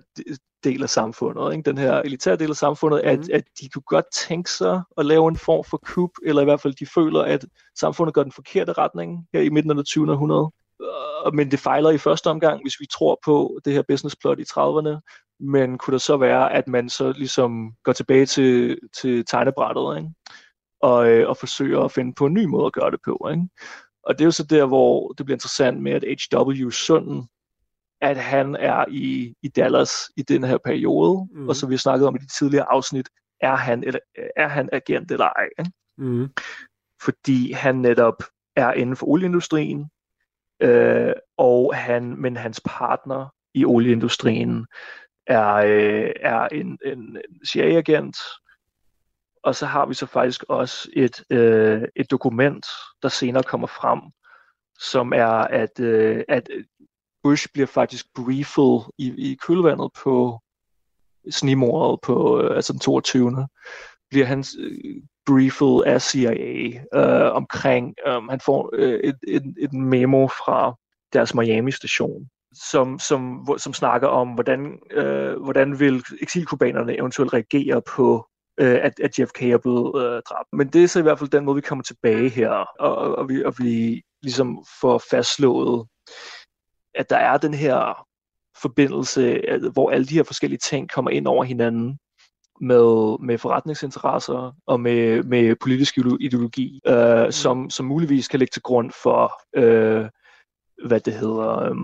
del af samfundet, ikke? den her elitære del af samfundet, at, mm. at de kunne godt tænke sig at lave en form for kup, eller i hvert fald de føler, at samfundet går den forkerte retning her i midten af det 20. århundrede. Men det fejler i første omgang, hvis vi tror på det her business plot i 30'erne, men kunne det så være, at man så ligesom går tilbage til, til tegnebrættet, ikke? Og, øh, og forsøger at finde på en ny måde at gøre det på. Ikke? Og det er jo så der, hvor det bliver interessant med, at H.W. sønnen, at han er i, i Dallas i den her periode, mm. og som vi snakkede om i de tidligere afsnit, er han, eller, er han agent eller ej. Ikke? Mm. Fordi han netop er inden for olieindustrien, øh, og han, men hans partner i olieindustrien er, øh, er en, en, CIA-agent, og så har vi så faktisk også et, øh, et dokument, der senere kommer frem, som er, at, øh, at Bush bliver faktisk briefet i, i kølvandet på snimordet på øh, altså den 22. bliver han øh, briefet af CIA øh, omkring, øh, han får øh, et, et, et memo fra deres Miami-station, som, som, som snakker om, hvordan, øh, hvordan vil eksilkubanerne eventuelt reagere på, øh, at, at JFK er blevet øh, dræbt. Men det er så i hvert fald den måde, vi kommer tilbage her, og, og, og, vi, og vi ligesom får fastslået, at der er den her forbindelse, hvor alle de her forskellige ting kommer ind over hinanden med, med forretningsinteresser og med, med politisk ideologi, øh, mm. som, som muligvis kan ligge til grund for, øh, hvad det hedder, øh,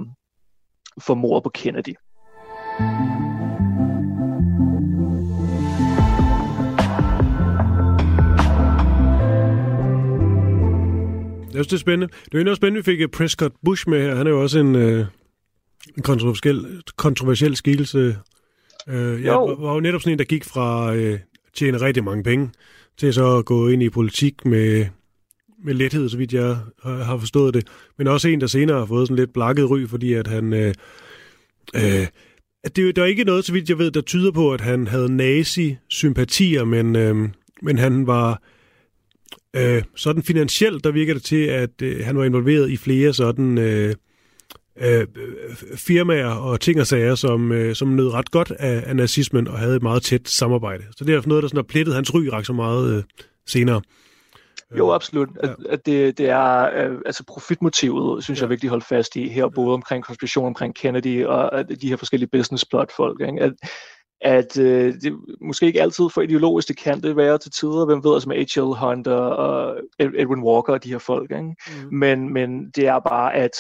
for mordet på Kennedy. Jeg synes, det er spændende. Det er jo også spændende, at vi fik Prescott Bush med her. Han er jo også en, øh, en kontroversiel, kontroversiel skikkelse. Øh, jeg jo. var jo netop sådan en, der gik fra øh, tjene rigtig mange penge, til så at gå ind i politik med, med lethed, så vidt jeg har forstået det. Men også en, der senere har fået sådan lidt blakket ry, fordi at han... Øh, øh, det, der er ikke noget, så vidt jeg ved, der tyder på, at han havde nazi-sympatier, men, øh, men han var øh, sådan finansielt, der virker det til, at øh, han var involveret i flere sådan øh, øh, firmaer og ting og sager, som, øh, som nød ret godt af, af nazismen og havde et meget tæt samarbejde. Så det er noget, der sådan har plettet hans ry ret så meget øh, senere. Jo, absolut. Ja. At, at det, det er, øh, altså profitmotivet, synes ja. jeg er vigtigt at holde fast i her, både omkring konspiration omkring Kennedy og at de her forskellige business plot folk. Ikke? At, at øh, det måske ikke altid for ideologisk, det kan det være til tider, hvem ved, altså med H.L. Hunter og Edwin Walker og de her folk, ikke? Mm. Men, men det er bare, at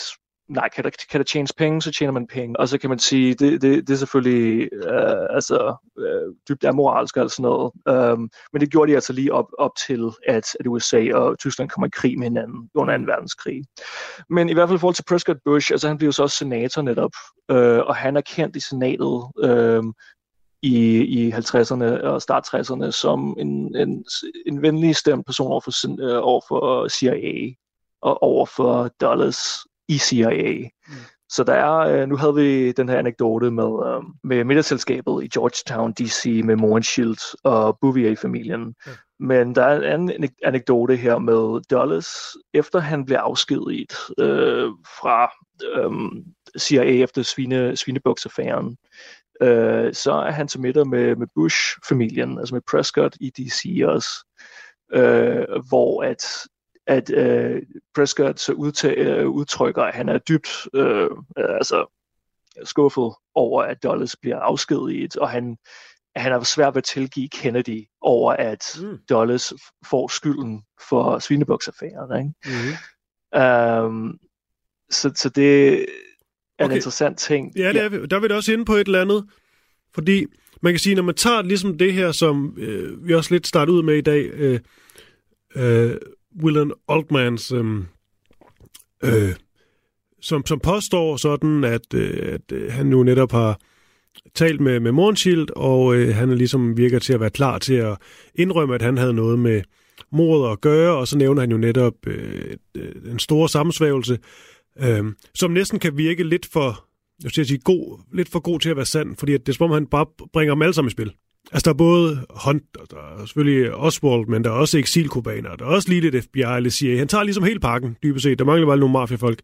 nej, kan der, kan der tjenes penge, så tjener man penge. Og så kan man sige, det, det, det er selvfølgelig øh, altså, øh, dybt amoralsk og sådan noget. Um, men det gjorde de altså lige op, op til, at, at USA og Tyskland kommer i krig med hinanden under 2. verdenskrig. Men i hvert fald i forhold til Prescott Bush, altså han blev så også senator netop, øh, og han er kendt i senatet øh, i, i 50'erne og start 60'erne som en, en, en venlig stemt person over for, øh, over for CIA og over for Dulles i CIA. Mm. Så der er, øh, nu havde vi den her anekdote med, øh, med middagsselskabet i Georgetown, D.C. med Mohrenschildt og Bouvier-familien. Ja. Men der er en anden anekdote her med Dulles, efter han blev afskediget øh, fra øh, CIA efter svine, svinebuksaffæren, øh, så er han til middag med, med Bush-familien, altså med Prescott i D.C. også, øh, hvor at at øh, Prescott så udtag, øh, udtrykker, at han er dybt øh, altså, skuffet over, at Dulles bliver afskediget, og han, han er svært ved at tilgive Kennedy over, at mm. Dulles får skylden for svinebuksaffæren. Ikke? Mm. Um, så, så det er okay. en interessant ting. Ja, det er, ja. der vil det også inde på et eller andet, fordi man kan sige, når man tager ligesom det her, som øh, vi også lidt startede ud med i dag, øh, øh, Willen Altmans, øh, øh, som, som påstår sådan, at, øh, at øh, han nu netop har talt med, med Mornschild, og øh, han er ligesom virker til at være klar til at indrømme, at han havde noget med mordet at gøre, og så nævner han jo netop øh, øh en stor sammensvævelse, øh, som næsten kan virke lidt for, jeg skal sige, god, lidt for god til at være sand, fordi at det er som om, han bare bringer dem alle sammen i spil. Altså, der er både Hunt, og der er selvfølgelig Oswald, men der er også eksilkubaner, der er også lige lidt FBI eller CIA. Han tager ligesom hele pakken, dybest set. Der mangler bare nogle mafiafolk.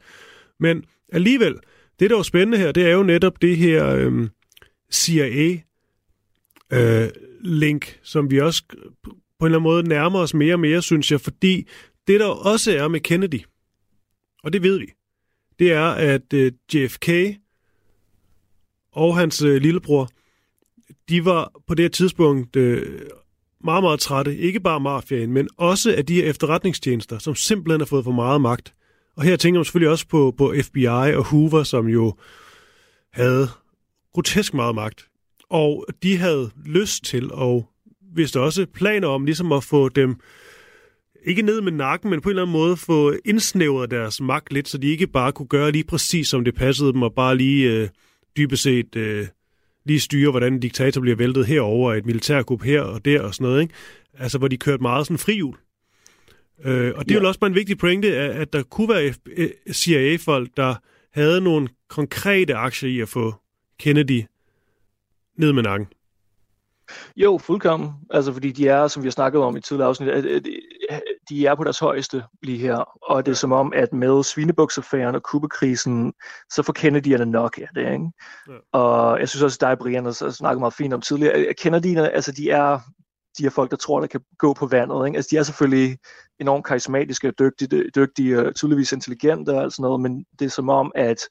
Men alligevel, det der er spændende her, det er jo netop det her øhm, øh, CIA-link, øh, som vi også på en eller anden måde nærmer os mere og mere, synes jeg, fordi det der også er med Kennedy, og det ved vi, det er, at øh, JFK og hans øh, lillebror, de var på det her tidspunkt øh, meget, meget trætte. Ikke bare mafiaen, men også af de her efterretningstjenester, som simpelthen har fået for meget magt. Og her tænker man selvfølgelig også på, på FBI og Hoover, som jo havde grotesk meget magt. Og de havde lyst til, og vist også planer om, ligesom at få dem ikke ned med nakken, men på en eller anden måde få indsnævret deres magt lidt, så de ikke bare kunne gøre lige præcis, som det passede dem, og bare lige øh, dybest set øh, lige styre, hvordan en diktator bliver væltet herover et militærkup her og der og sådan noget. Ikke? Altså, hvor de kørte meget sådan frihjul. Øh, og det ja. er jo også bare en vigtig pointe, at, at der kunne være øh, CIA-folk, der havde nogle konkrete aktier i at få Kennedy ned med nakken. Jo, fuldkommen. Altså, fordi de er, som vi har snakket om i tidligere afsnit, de er på deres højeste lige her. Og det er som om, at med svinebuksaffæren og kubekrisen, så får Kennedy'erne nok af det. Ikke? Ja. Og jeg synes også, at dig, Brian, har snakket meget fint om tidligere. Kennedy'erne, altså de er de her folk, der tror, der kan gå på vandet. Ikke? Altså, de er selvfølgelig enormt karismatiske og dygtige, dygtige og tydeligvis intelligente og sådan noget, men det er som om, at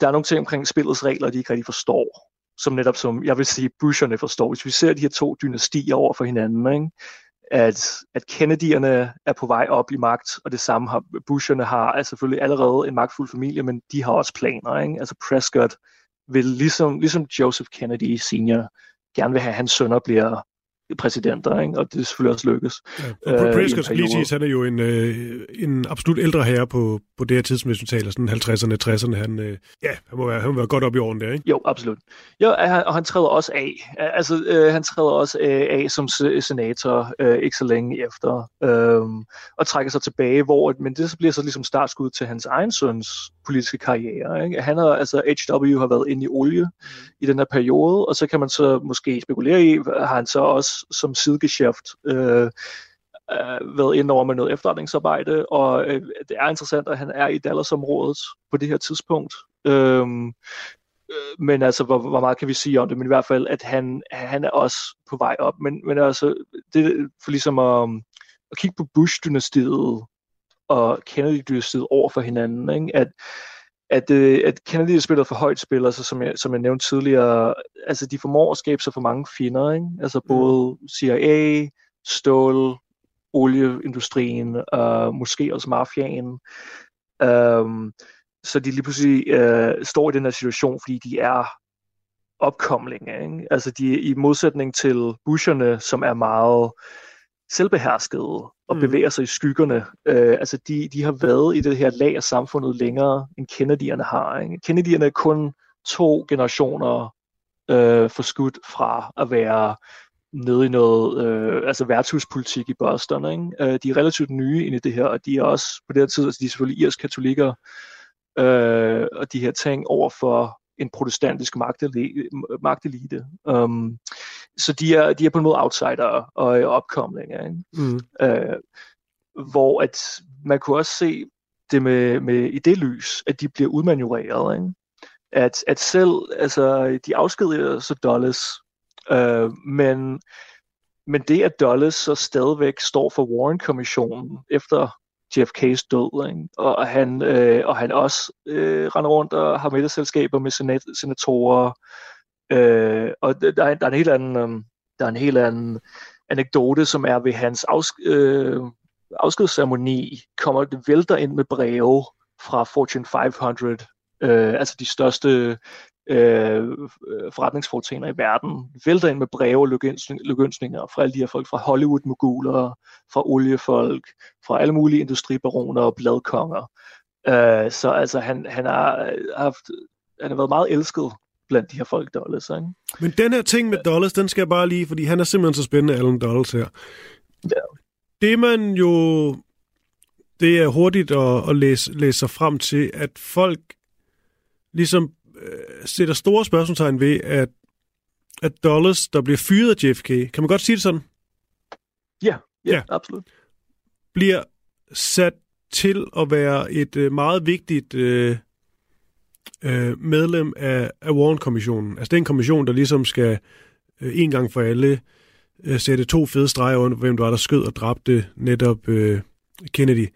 der er nogle ting omkring spillets regler, de ikke rigtig forstår som netop som, jeg vil sige, Busherne forstår. Hvis vi ser de her to dynastier over for hinanden, ikke? At, at Kennedy'erne er på vej op i magt, og det samme har Busherne har altså selvfølgelig allerede en magtfuld familie, men de har også planer. Ikke? Altså Prescott vil ligesom, ligesom Joseph Kennedy senior gerne vil have, at hans sønner bliver præsidenter, ikke? og det er selvfølgelig også lykkes. Ja, og øh, Prescott, lige sige, han er jo en, øh, en absolut ældre herre på, på det her tidspunkt, hvis vi taler sådan 50'erne, 60'erne. Han, øh, ja, han må, være, han må være godt op i årene der, ikke? Jo, absolut. Jo, og han træder også af. Altså, øh, han træder også øh, af som senator øh, ikke så længe efter, øh, og trækker sig tilbage, hvor, men det så bliver så ligesom startskud til hans egen søns politiske karriere. Ikke? Han har, altså H.W. har været inde i olie mm. i den her periode, og så kan man så måske spekulere i, har han så også som sidegeschæft øh, øh, været inde over med noget efterretningsarbejde, og øh, det er interessant, at han er i Dallas-området på det her tidspunkt. Øh, øh, men altså, hvor, hvor meget kan vi sige om det? Men i hvert fald, at han, han er også på vej op. Men, men altså, det for ligesom at, at kigge på Bush-dynastiet og Kennedy-dynastiet over for hinanden, ikke? at at, øh, at Kennedy spiller for højt spil, altså som jeg, som jeg nævnte tidligere, altså de formår at skabe sig for mange fjender, ikke? altså mm. både CIA, stål, olieindustrien, og måske også mafiaen. Um, så de lige pludselig uh, står i den her situation, fordi de er opkomlinge. Ikke? Altså de i modsætning til Busherne, som er meget selvbeherskede og mm. bevæger sig i skyggerne. Øh, altså de, de har været i det her lag af samfundet længere, end Kennedy'erne har. Ikke? Kennedy'erne er kun to generationer øh, forskudt fra at være nede i noget, øh, altså værtshuspolitik i Boston. Ikke? Øh, de er relativt nye ind i det her, og de er også på det her tid, altså de er selvfølgelig irsk katolikker, øh, og de her ting over for en protestantisk magtelite. Um, så de er, de er på en måde outsider og opkomling. Ikke? Mm. Uh, hvor at man kunne også se det med, med i det lys, at de bliver udmanøvreret. Ikke? At, at selv, altså, de afskediger så Dulles, uh, men, men det, at Dulles så stadigvæk står for Warren-kommissionen efter JFK's død, ikke? Og, han, øh, og han også øh, render rundt og har middagsselskaber med senat, senatorer, øh, og der, der, er, der er en helt anden, øh, der er en helt anden anekdote, som er ved hans afs, øh, afskedsceremoni, kommer det vælter ind med breve fra Fortune 500, øh, altså de største øh, forretningsforetagender i verden vælter ind med breve og lykønsninger fra alle de her folk, fra Hollywood-moguler, fra oliefolk, fra alle mulige industribaroner og bladkonger. Øh, så altså, han, han, øh, har haft, han har været meget elsket blandt de her folk, Dulles. Ikke? Men den her ting med Dulles, den skal jeg bare lige, fordi han er simpelthen så spændende, Alan Dulles her. Ja. Det man jo, det er hurtigt at, at læse, læse sig frem til, at folk ligesom øh, sætter store spørgsmålstegn ved, at, at Dulles, der bliver fyret af JFK, kan man godt sige det sådan? Ja, ja, ja. absolut. Bliver sat til at være et øh, meget vigtigt øh, øh, medlem af, af Warren-kommissionen. Altså det er en kommission, der ligesom skal øh, en gang for alle øh, sætte to fede streger under, hvem der var, der skød og dræbte netop øh, Kennedy.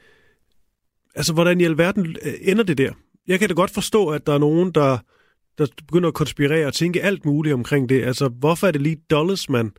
Altså, hvordan i alverden øh, ender det der? Jeg kan da godt forstå, at der er nogen, der, der begynder at konspirere og tænke alt muligt omkring det. Altså, hvorfor er det lige Dulles, man,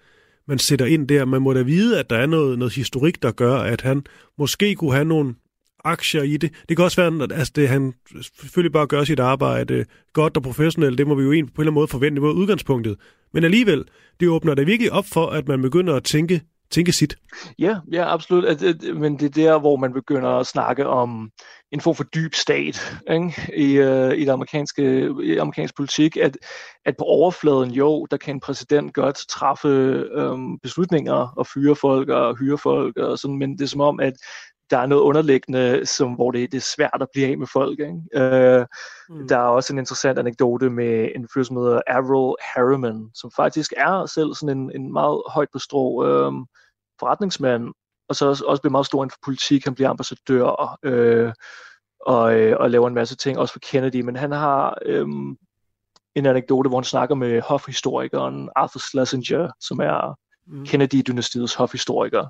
man sætter ind der? Man må da vide, at der er noget, noget historik, der gør, at han måske kunne have nogle aktier i det. Det kan også være, at altså, det, han selvfølgelig bare gør sit arbejde godt og professionelt. Det må vi jo egentlig på en eller anden måde forvente mod udgangspunktet. Men alligevel, det åbner da virkelig op for, at man begynder at tænke, tænke sit. Ja, ja, absolut. At, at, men det er der, hvor man begynder at snakke om en form for dyb stat ikke? I, uh, i det amerikanske i amerikansk politik, at, at på overfladen, jo, der kan en præsident godt træffe øhm, beslutninger og fyre folk og hyre folk, og sådan, men det er som om, at der er noget underliggende, som, hvor det, det er svært at blive af med folk. Ikke? Uh, mm. Der er også en interessant anekdote med en fyr, som hedder Avril Harriman, som faktisk er selv sådan en, en meget højt på strå um, forretningsmand, og så også, også bliver meget stor inden for politik. Han bliver ambassadør øh, og, øh, og laver en masse ting, også for Kennedy. Men han har øh, en anekdote, hvor han snakker med hofhistorikeren Arthur Schlesinger, som er mm. Kennedy-dynastiets hofhistoriker.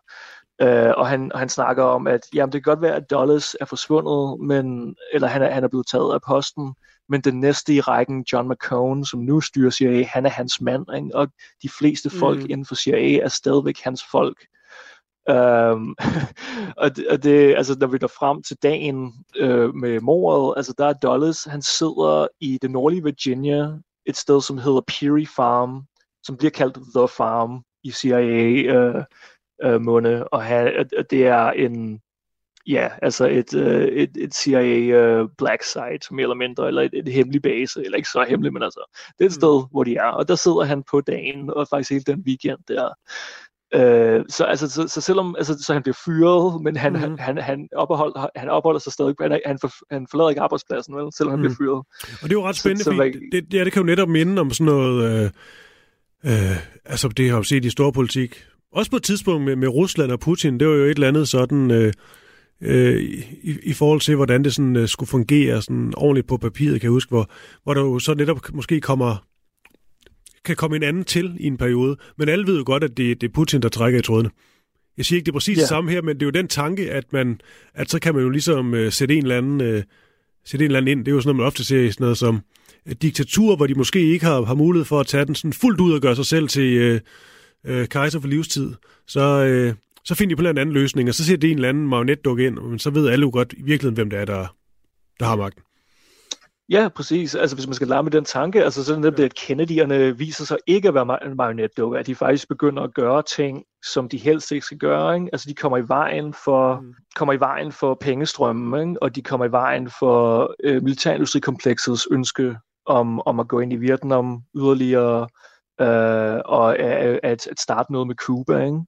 Uh, og han, han snakker om, at jamen, det kan godt være, at Dulles er forsvundet, men, eller han er, han er blevet taget af posten, men den næste i rækken, John McCone, som nu styrer CIA, han er hans mand, ikke? og de fleste folk mm. inden for CIA er stadigvæk hans folk. Um, og, det, og det, altså, når vi når frem til dagen øh, med mordet, altså der er Dulles, han sidder i det nordlige Virginia, et sted, som hedder Peary Farm, som bliver kaldt The Farm i CIA øh, øh, måned, og, han, og det er en, ja, altså et, øh, et, et CIA øh, black site, mere eller mindre, eller et, et hemmelig base, eller ikke så hemmelig, men altså, det er et mm. sted, hvor de er, og der sidder han på dagen, og faktisk hele den weekend der, Øh, så, altså, så, så selvom altså, så han bliver fyret, men han, mm. han, han, ophold, han opholder sig stadig, han, han, for, han forlader ikke arbejdspladsen, vel, selvom mm. han bliver mhm. fyret. Og det er jo ret spændende, så, fordi så, det, ja, det kan jo netop minde om sådan noget, øh, øh, altså det har jo set i stor politik, også på et tidspunkt med, med Rusland og Putin, det var jo et eller andet sådan, øh, øh, i, i forhold til, hvordan det sådan, øh, skulle fungere sådan ordentligt på papiret, kan jeg huske, hvor, hvor der jo så netop måske kommer kan komme en anden til i en periode. Men alle ved jo godt, at det, det er Putin, der trækker i trådene. Jeg siger ikke, det er præcis ja. det samme her, men det er jo den tanke, at man, at så kan man jo ligesom uh, sætte en eller anden, uh, sætte en eller anden ind. Det er jo sådan noget, man ofte ser i sådan noget som uh, diktatur, hvor de måske ikke har, har mulighed for at tage den sådan fuldt ud og gøre sig selv til uh, uh, kejser for livstid. Så, uh, så finder de på en anden løsning, og så ser det en eller anden marionetdukke ind, men så ved alle jo godt i virkeligheden, hvem det er, der, der har magten. Ja, præcis. Altså hvis man skal lade med den tanke, altså sådan det, at Kennedy'erne viser sig ikke at være en marionetdukke, at de faktisk begynder at gøre ting, som de helst ikke skal gøre. Ikke? Altså de kommer i vejen for, mm. kommer i vejen for pengestrømmen, ikke? og de kommer i vejen for øh, militærindustrikompleksets ønske om, om at gå ind i Vietnam yderligere, øh, og at, at starte noget med Cuba. Ikke?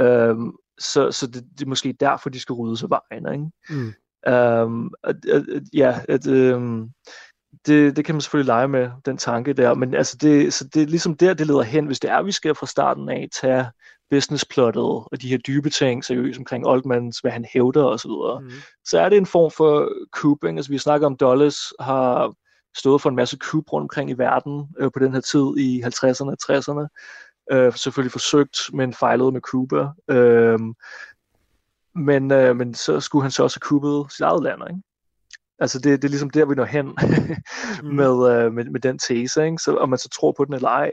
Øh, så så det, det er måske derfor, de skal rydde sig vejen. Ikke? Mm. Um, at, at, ja, at, um, det, det kan man selvfølgelig lege med, den tanke der, men altså det, så det er ligesom der, det leder hen, hvis det er, at vi skal fra starten af tage businessplottet og de her dybe ting seriøst omkring Oldmans, hvad han hævder og så videre, mm. så er det en form for cooping. Altså vi snakker om, Dulles har stået for en masse coup rundt omkring i verden øh, på den her tid i 50'erne og 60'erne. Øh, selvfølgelig forsøgt, men fejlede med Cuba. Øh, men, øh, men så skulle han så også have kuppet sit eget land, ikke? Altså det, det er ligesom der, vi når hen mm. med, øh, med, med den tese, ikke? Så, om man så tror på den eller ej.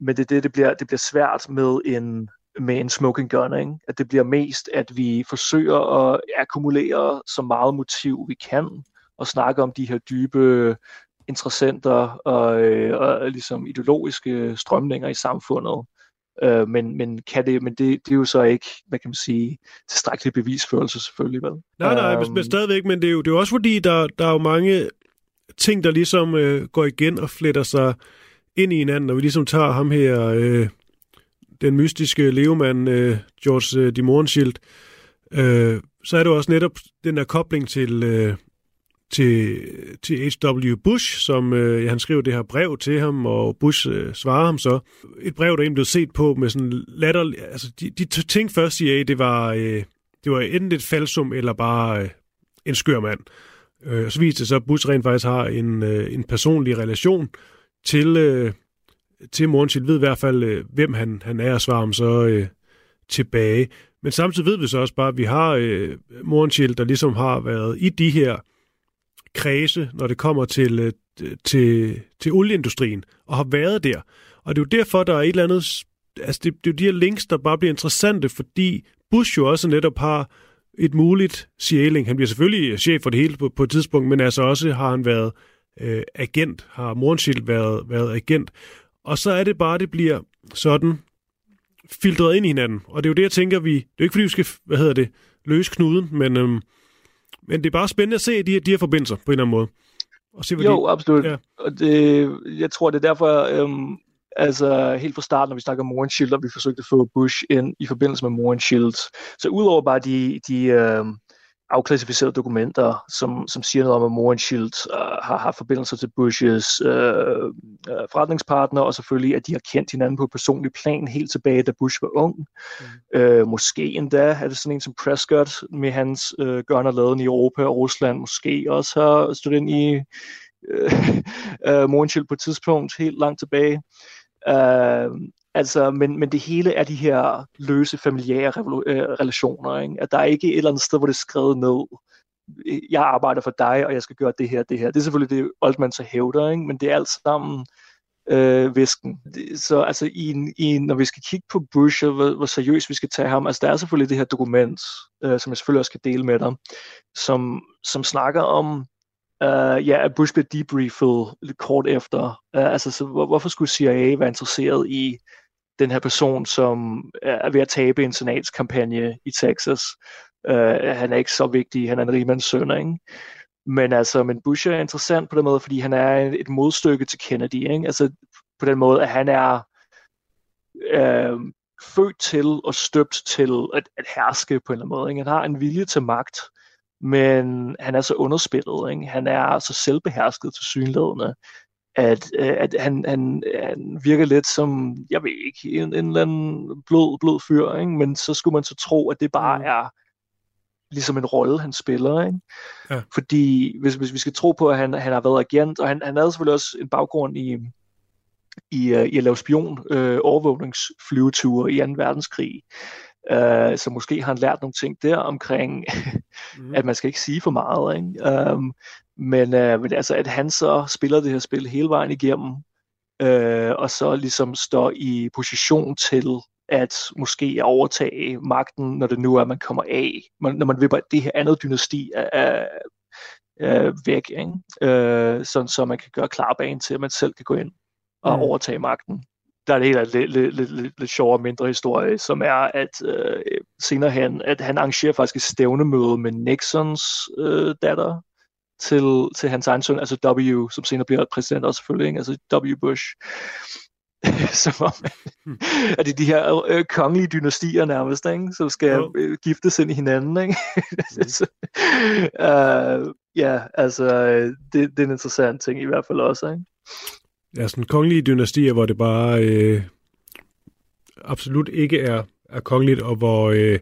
Men det, det, det, bliver, det bliver svært med en, med en smoking gun, ikke? at det bliver mest, at vi forsøger at akkumulere så meget motiv vi kan, og snakke om de her dybe interessenter og, øh, og ligesom ideologiske strømninger i samfundet. Øh, men, men, kan det, men det, det er jo så ikke, hvad kan man sige, tilstrækkelig bevisførelse selvfølgelig, vel? Nej, nej, um, men øhm. stadigvæk, men det er jo, det er jo også fordi, der, der er jo mange ting, der ligesom øh, går igen og fletter sig ind i hinanden, når vi ligesom tager ham her, øh, den mystiske levemand, øh, George øh, de Morenschild, øh, så er det jo også netop den der kobling til, øh, til, til H.W. Bush, som øh, han skriver det her brev til ham, og Bush øh, svarer ham så. Et brev, der egentlig blev set på med sådan latter... Altså, de, de ting først CIA, det var, øh, det var enten et falsum, eller bare øh, en skør mand. Øh, så viste det så, at Bush rent faktisk har en, øh, en personlig relation til, øh, til Morgenchild, ved i hvert fald, øh, hvem han, han er, og svarer ham så øh, tilbage. Men samtidig ved vi så også bare, at vi har øh, Morgenchild, der ligesom har været i de her kredse, når det kommer til, øh, til, til olieindustrien, og har været der. Og det er jo derfor, der er et eller andet... Altså, det, det er jo de her links, der bare bliver interessante, fordi Bush jo også netop har et muligt sjæling. Han bliver selvfølgelig øh, chef for det hele på, på et tidspunkt, men altså også har han været øh, agent, har Morenschild været, været agent. Og så er det bare, det bliver sådan filtreret ind i hinanden. Og det er jo det, jeg tænker, vi... Det er ikke, fordi vi skal, hvad hedder det, løse knuden, men, øhm, men det er bare spændende at se de her, de her forbindelser på en eller anden måde. Og se, hvad jo, de, absolut. Ja. Og det, jeg tror, det er derfor, øhm, altså helt fra starten, når vi snakker om Moren Shield, og vi forsøgte at få Bush ind i forbindelse med Moren Shield. Så udover bare de, de øhm, afklassificerede dokumenter, som, som siger noget om, at Mohrenschildt uh, har haft forbindelser til Bushes uh, uh, forretningspartner, og selvfølgelig, at de har kendt hinanden på et personligt plan helt tilbage, da Bush var ung. Mm. Uh, måske endda er det sådan en som Prescott med hans uh, gørn og laden i Europa og Rusland, måske også har stået ind i uh, uh, Mohrenschildt på et tidspunkt helt langt tilbage. Uh, Altså, men, men det hele er de her løse familiære øh, relationer. Ikke? At der er ikke et eller andet sted, hvor det er skrevet ned. Jeg arbejder for dig, og jeg skal gøre det her, det her. Det er selvfølgelig det, Oldman så hævder, ikke? men det er alt sammen øh, visken. Så altså, i, i, når vi skal kigge på Bush, og hvor, hvor seriøst vi skal tage ham, altså der er selvfølgelig det her dokument, øh, som jeg selvfølgelig også skal dele med dig, som, som snakker om, uh, ja, at Bush blev debriefet lidt kort efter. Uh, altså, så hvor, hvorfor skulle CIA være interesseret i den her person, som er ved at tabe en senatskampagne i Texas. Uh, han er ikke så vigtig, han er en rigmands søn, ikke? Men altså, men Bush er interessant på den måde, fordi han er et modstykke til Kennedy, ikke? Altså på den måde, at han er uh, født til og støbt til at, at herske på en eller anden måde. Ikke? Han har en vilje til magt, men han er så underspillet. Ikke? Han er så selvbehersket til synlædende, at, øh, at han, han, han virker lidt som, jeg ved ikke, en, en eller anden blød, blød fyr, ikke? men så skulle man så tro, at det bare mm. er ligesom en rolle, han spiller. Ikke? Ja. Fordi hvis, hvis vi skal tro på, at han, han har været agent, og han, han havde selvfølgelig også en baggrund i, i, uh, i at lave spion øh, overvågningsflyveture i 2. verdenskrig. Uh, så måske har han lært nogle ting der omkring, mm. at man skal ikke sige for meget. Ikke? Um, men, uh, men altså, at han så spiller det her spil hele vejen igennem, uh, og så ligesom står i position til at måske overtage magten, når det nu er, at man kommer af, når man bare, det her andet dynasti er, er, er væk, ikke? Uh, sådan så man kan gøre klar bane til, at man selv kan gå ind og mm. overtage magten der er det helt lidt, lidt, lidt, lidt, lidt sjovere mindre historie, som er, at øh, senere hen, at han arrangerer faktisk et stævnemøde med Nixons øh, datter til, til hans egen søn, altså W, som senere bliver præsident også selvfølgelig, ikke? altså W. Bush. som om, at det er de her øh, kongelige dynastier nærmest, ikke? som skal øh, giftes ind i hinanden. Ikke? mm. så, uh, ja, altså, det, det er en interessant ting i hvert fald også. Ikke? Ja, sådan kongelige dynastier, hvor det bare øh, absolut ikke er, er kongeligt, og hvor, øh,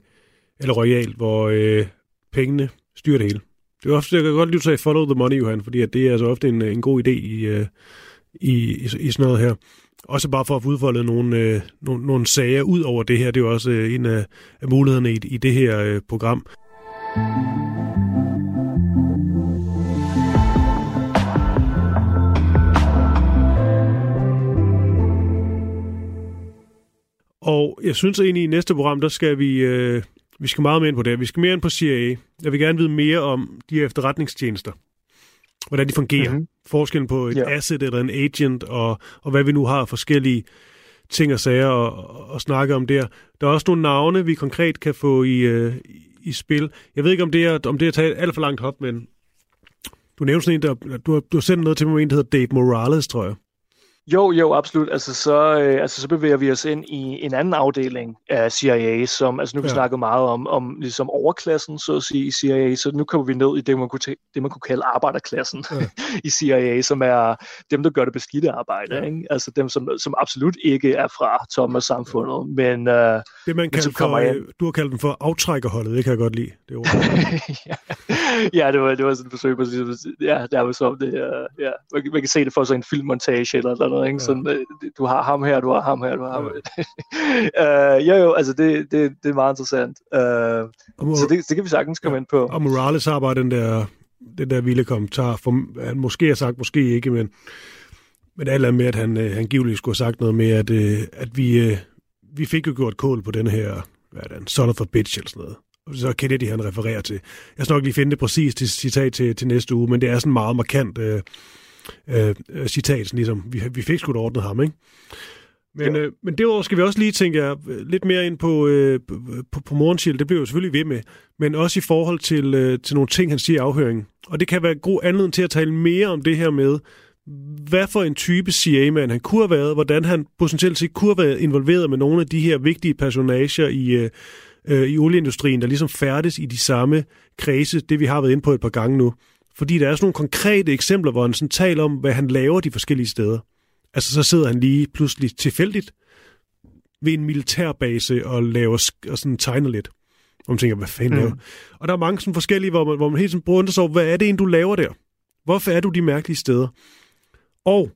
eller royalt, hvor øh, pengene styrer det hele. Det er ofte, jeg kan godt lide at follow the money, Johan, fordi at det er altså ofte en, en god idé i, øh, i, i, i sådan noget her. Også bare for at få udfoldet nogle, øh, nogle, nogle sager ud over det her. Det er jo også øh, en af, af mulighederne i, i det her øh, program. Og jeg synes egentlig, i næste program, der skal vi, øh, vi skal meget mere ind på det. Vi skal mere ind på CIA. Jeg vil gerne vide mere om de her efterretningstjenester. hvordan de fungerer. Mhm. Forskellen på et Ja. asset eller en agent, og, og hvad vi nu har forskellige ting og sager at, at snakke om der. Der er også nogle navne, vi konkret kan få i, øh, i spil. Jeg ved ikke, om det er, om det er taget alt for langt hop, men du nævnte sådan en, der, du, har, du har sendt noget til mig, en, der hedder Dave Morales, tror jeg. Jo, jo, absolut. Altså så, øh, altså, så bevæger vi os ind i en anden afdeling af CIA, som, altså nu har vi Ja. ja. snakket meget om, om ligesom overklassen, så at sige, i CIA, så nu kommer vi ned i det, man kunne, tæ- det, man kunne kalde arbejderklassen Ja. ja. i CIA, som er dem, der gør det beskidte arbejde, Ja. ja. ikke? Altså dem, som, som absolut ikke er fra toppen af samfundet, men øh, Det, man Men for, jeg- øh, du har kaldt dem for aftrækkerholdet, det kan jeg godt lide. Det ord. ja, ja, det var, det var sådan et forsøg på, ja, der var så det, uh, ja, man, kan- man kan se det for sådan en filmmontage eller noget, ikke? Ja. Sådan, øh, du har ham her, du har ham her, du har ham her. uh, jo, jo, altså det, det, det er meget interessant. Uh, Og, så det, det kan vi sagtens komme ind på. og Morales har bare den der, den der vilde kommentar, for han måske har sagt, måske ikke, men, men alt er med, at han, øh, han givetligt skulle have sagt noget med, at, øh, at vi, øh, vi fik jo gjort kål på den her, hvad er det, en son of a bitch eller sådan noget. Og så Kennedy, han refererer til. Jeg skal nok lige finde det præcis til citat til, til næste uge, men det er sådan meget markant øh, øh, øh, citat, ligesom, vi, vi fik sgu ordnet ham, ikke? Men, øh, men derudover skal vi også lige, tænke jeg, lidt mere ind på, øh, på, på Morgenshield. Det bliver jo selvfølgelig ved med. Men også i forhold til, øh, til nogle ting, han siger i afhøringen. Og det kan være en god anledning til at tale mere om det her med, hvad for en type CIA-mand han kunne have været, hvordan han potentielt set kunne have været involveret med nogle af de her vigtige personager i, øh, øh, i olieindustrien, der ligesom færdes i de samme kredse, det vi har været inde på et par gange nu. Fordi der er sådan nogle konkrete eksempler, hvor han sådan taler om, hvad han laver de forskellige steder. Altså så sidder han lige pludselig tilfældigt ved en militærbase og laver og sådan tegner lidt. Og man tænker, hvad fanden Mm. laver Og der er mange sådan forskellige, hvor man, hvor man helt sådan bruger sig over, hvad er det egentlig, du laver der? Hvorfor er du de mærkelige steder? Og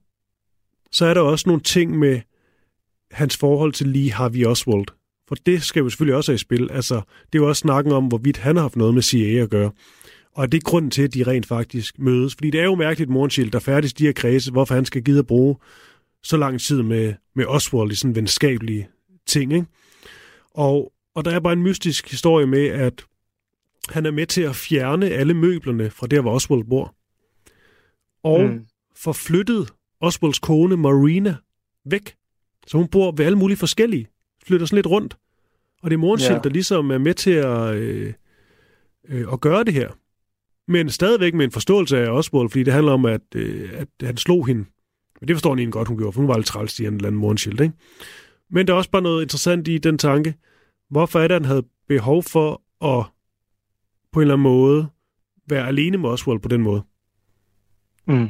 så er der også nogle ting med hans forhold til Lee Harvey Oswald. For det skal vi selvfølgelig også have i spil. Altså, det er jo også snakken om, hvorvidt han har haft noget med CIA at gøre. Og det er grunden til, at de rent faktisk mødes. Fordi det er jo mærkeligt, Mornshield, der færdes de her kredse, hvorfor han skal gide at bruge så lang tid med, med Oswald i sådan venskabelige ting. Ikke? Og, og der er bare en mystisk historie med, at han er med til at fjerne alle møblerne fra der, hvor Oswald bor. Og mm. Mm. får flyttet Oswalds kone Marina væk. Så hun bor ved alle mulige forskellige. Flytter sådan lidt rundt. Og det er Mornshield, Ja. der ligesom er med til at, øh, øh, at gøre det her. Men stadigvæk med en forståelse af Oswald, fordi det handler om, at, øh, at han slog hende. Men det forstår han egentlig godt, hun gjorde, for hun var lidt træls, siger en eller anden Mornshield, ikke? Men der er også bare noget interessant i den tanke. Hvorfor er det, han havde behov for at på en eller anden måde være alene med Oswald på den måde? Mm.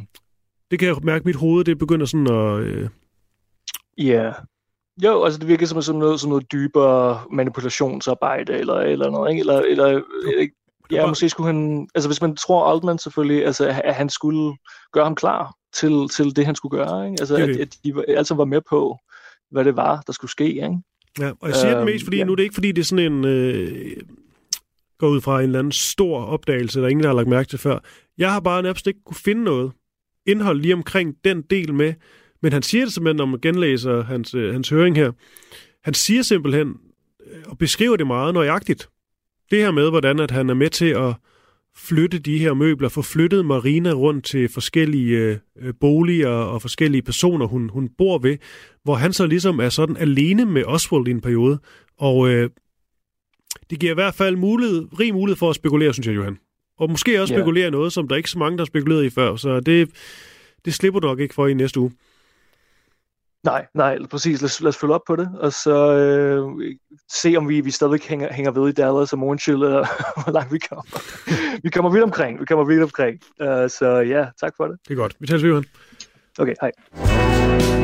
Det kan jeg mærke, at mit hoved det begynder sådan at... Øh, Ja. Jo, altså det virker som, som, noget, som noget dybere manipulationsarbejde, eller, eller noget, ikke? Eller, eller, eller ja, bare- måske skulle han, altså hvis man tror Altman selvfølgelig, altså at han skulle gøre ham klar til, til det, han skulle gøre, ikke? Altså Det er at, det. at de var- altså var med på, hvad det var, der skulle ske, ikke? Ja, og jeg siger øhm, det mest, fordi ja. nu er det ikke, fordi det er sådan en... Øh, går ud fra en eller anden stor opdagelse, der ingen der har lagt mærke til før. Jeg har bare nærmest ikke kunne finde noget indhold lige omkring den del med, men han siger det simpelthen, når man genlæser hans, øh, hans høring her. Han siger simpelthen, øh, og beskriver det meget nøjagtigt, det her med, hvordan at han er med til at flytte de her møbler, få flyttet Marina rundt til forskellige øh, boliger og forskellige personer, hun, hun bor ved, hvor han så ligesom er sådan alene med Oswald i en periode. Og øh, det giver i hvert fald mulighed, rig mulighed for at spekulere, synes jeg, Johan. Og måske også Ja. spekulere noget, som der ikke er så mange, der har spekuleret i før. Så det, det slipper du nok ikke for i næste uge. Nej, nej, præcis. Lad os, lad os følge op på det, og så øh, se, om vi, vi stadig hænger, hænger ved i Dallas og Morgenchill, eller hvor langt vi kommer. vi kommer vidt omkring, vi kommer vidt omkring. Uh, så ja, tak for det. Det er godt. Vi tager ved. Okay, hej.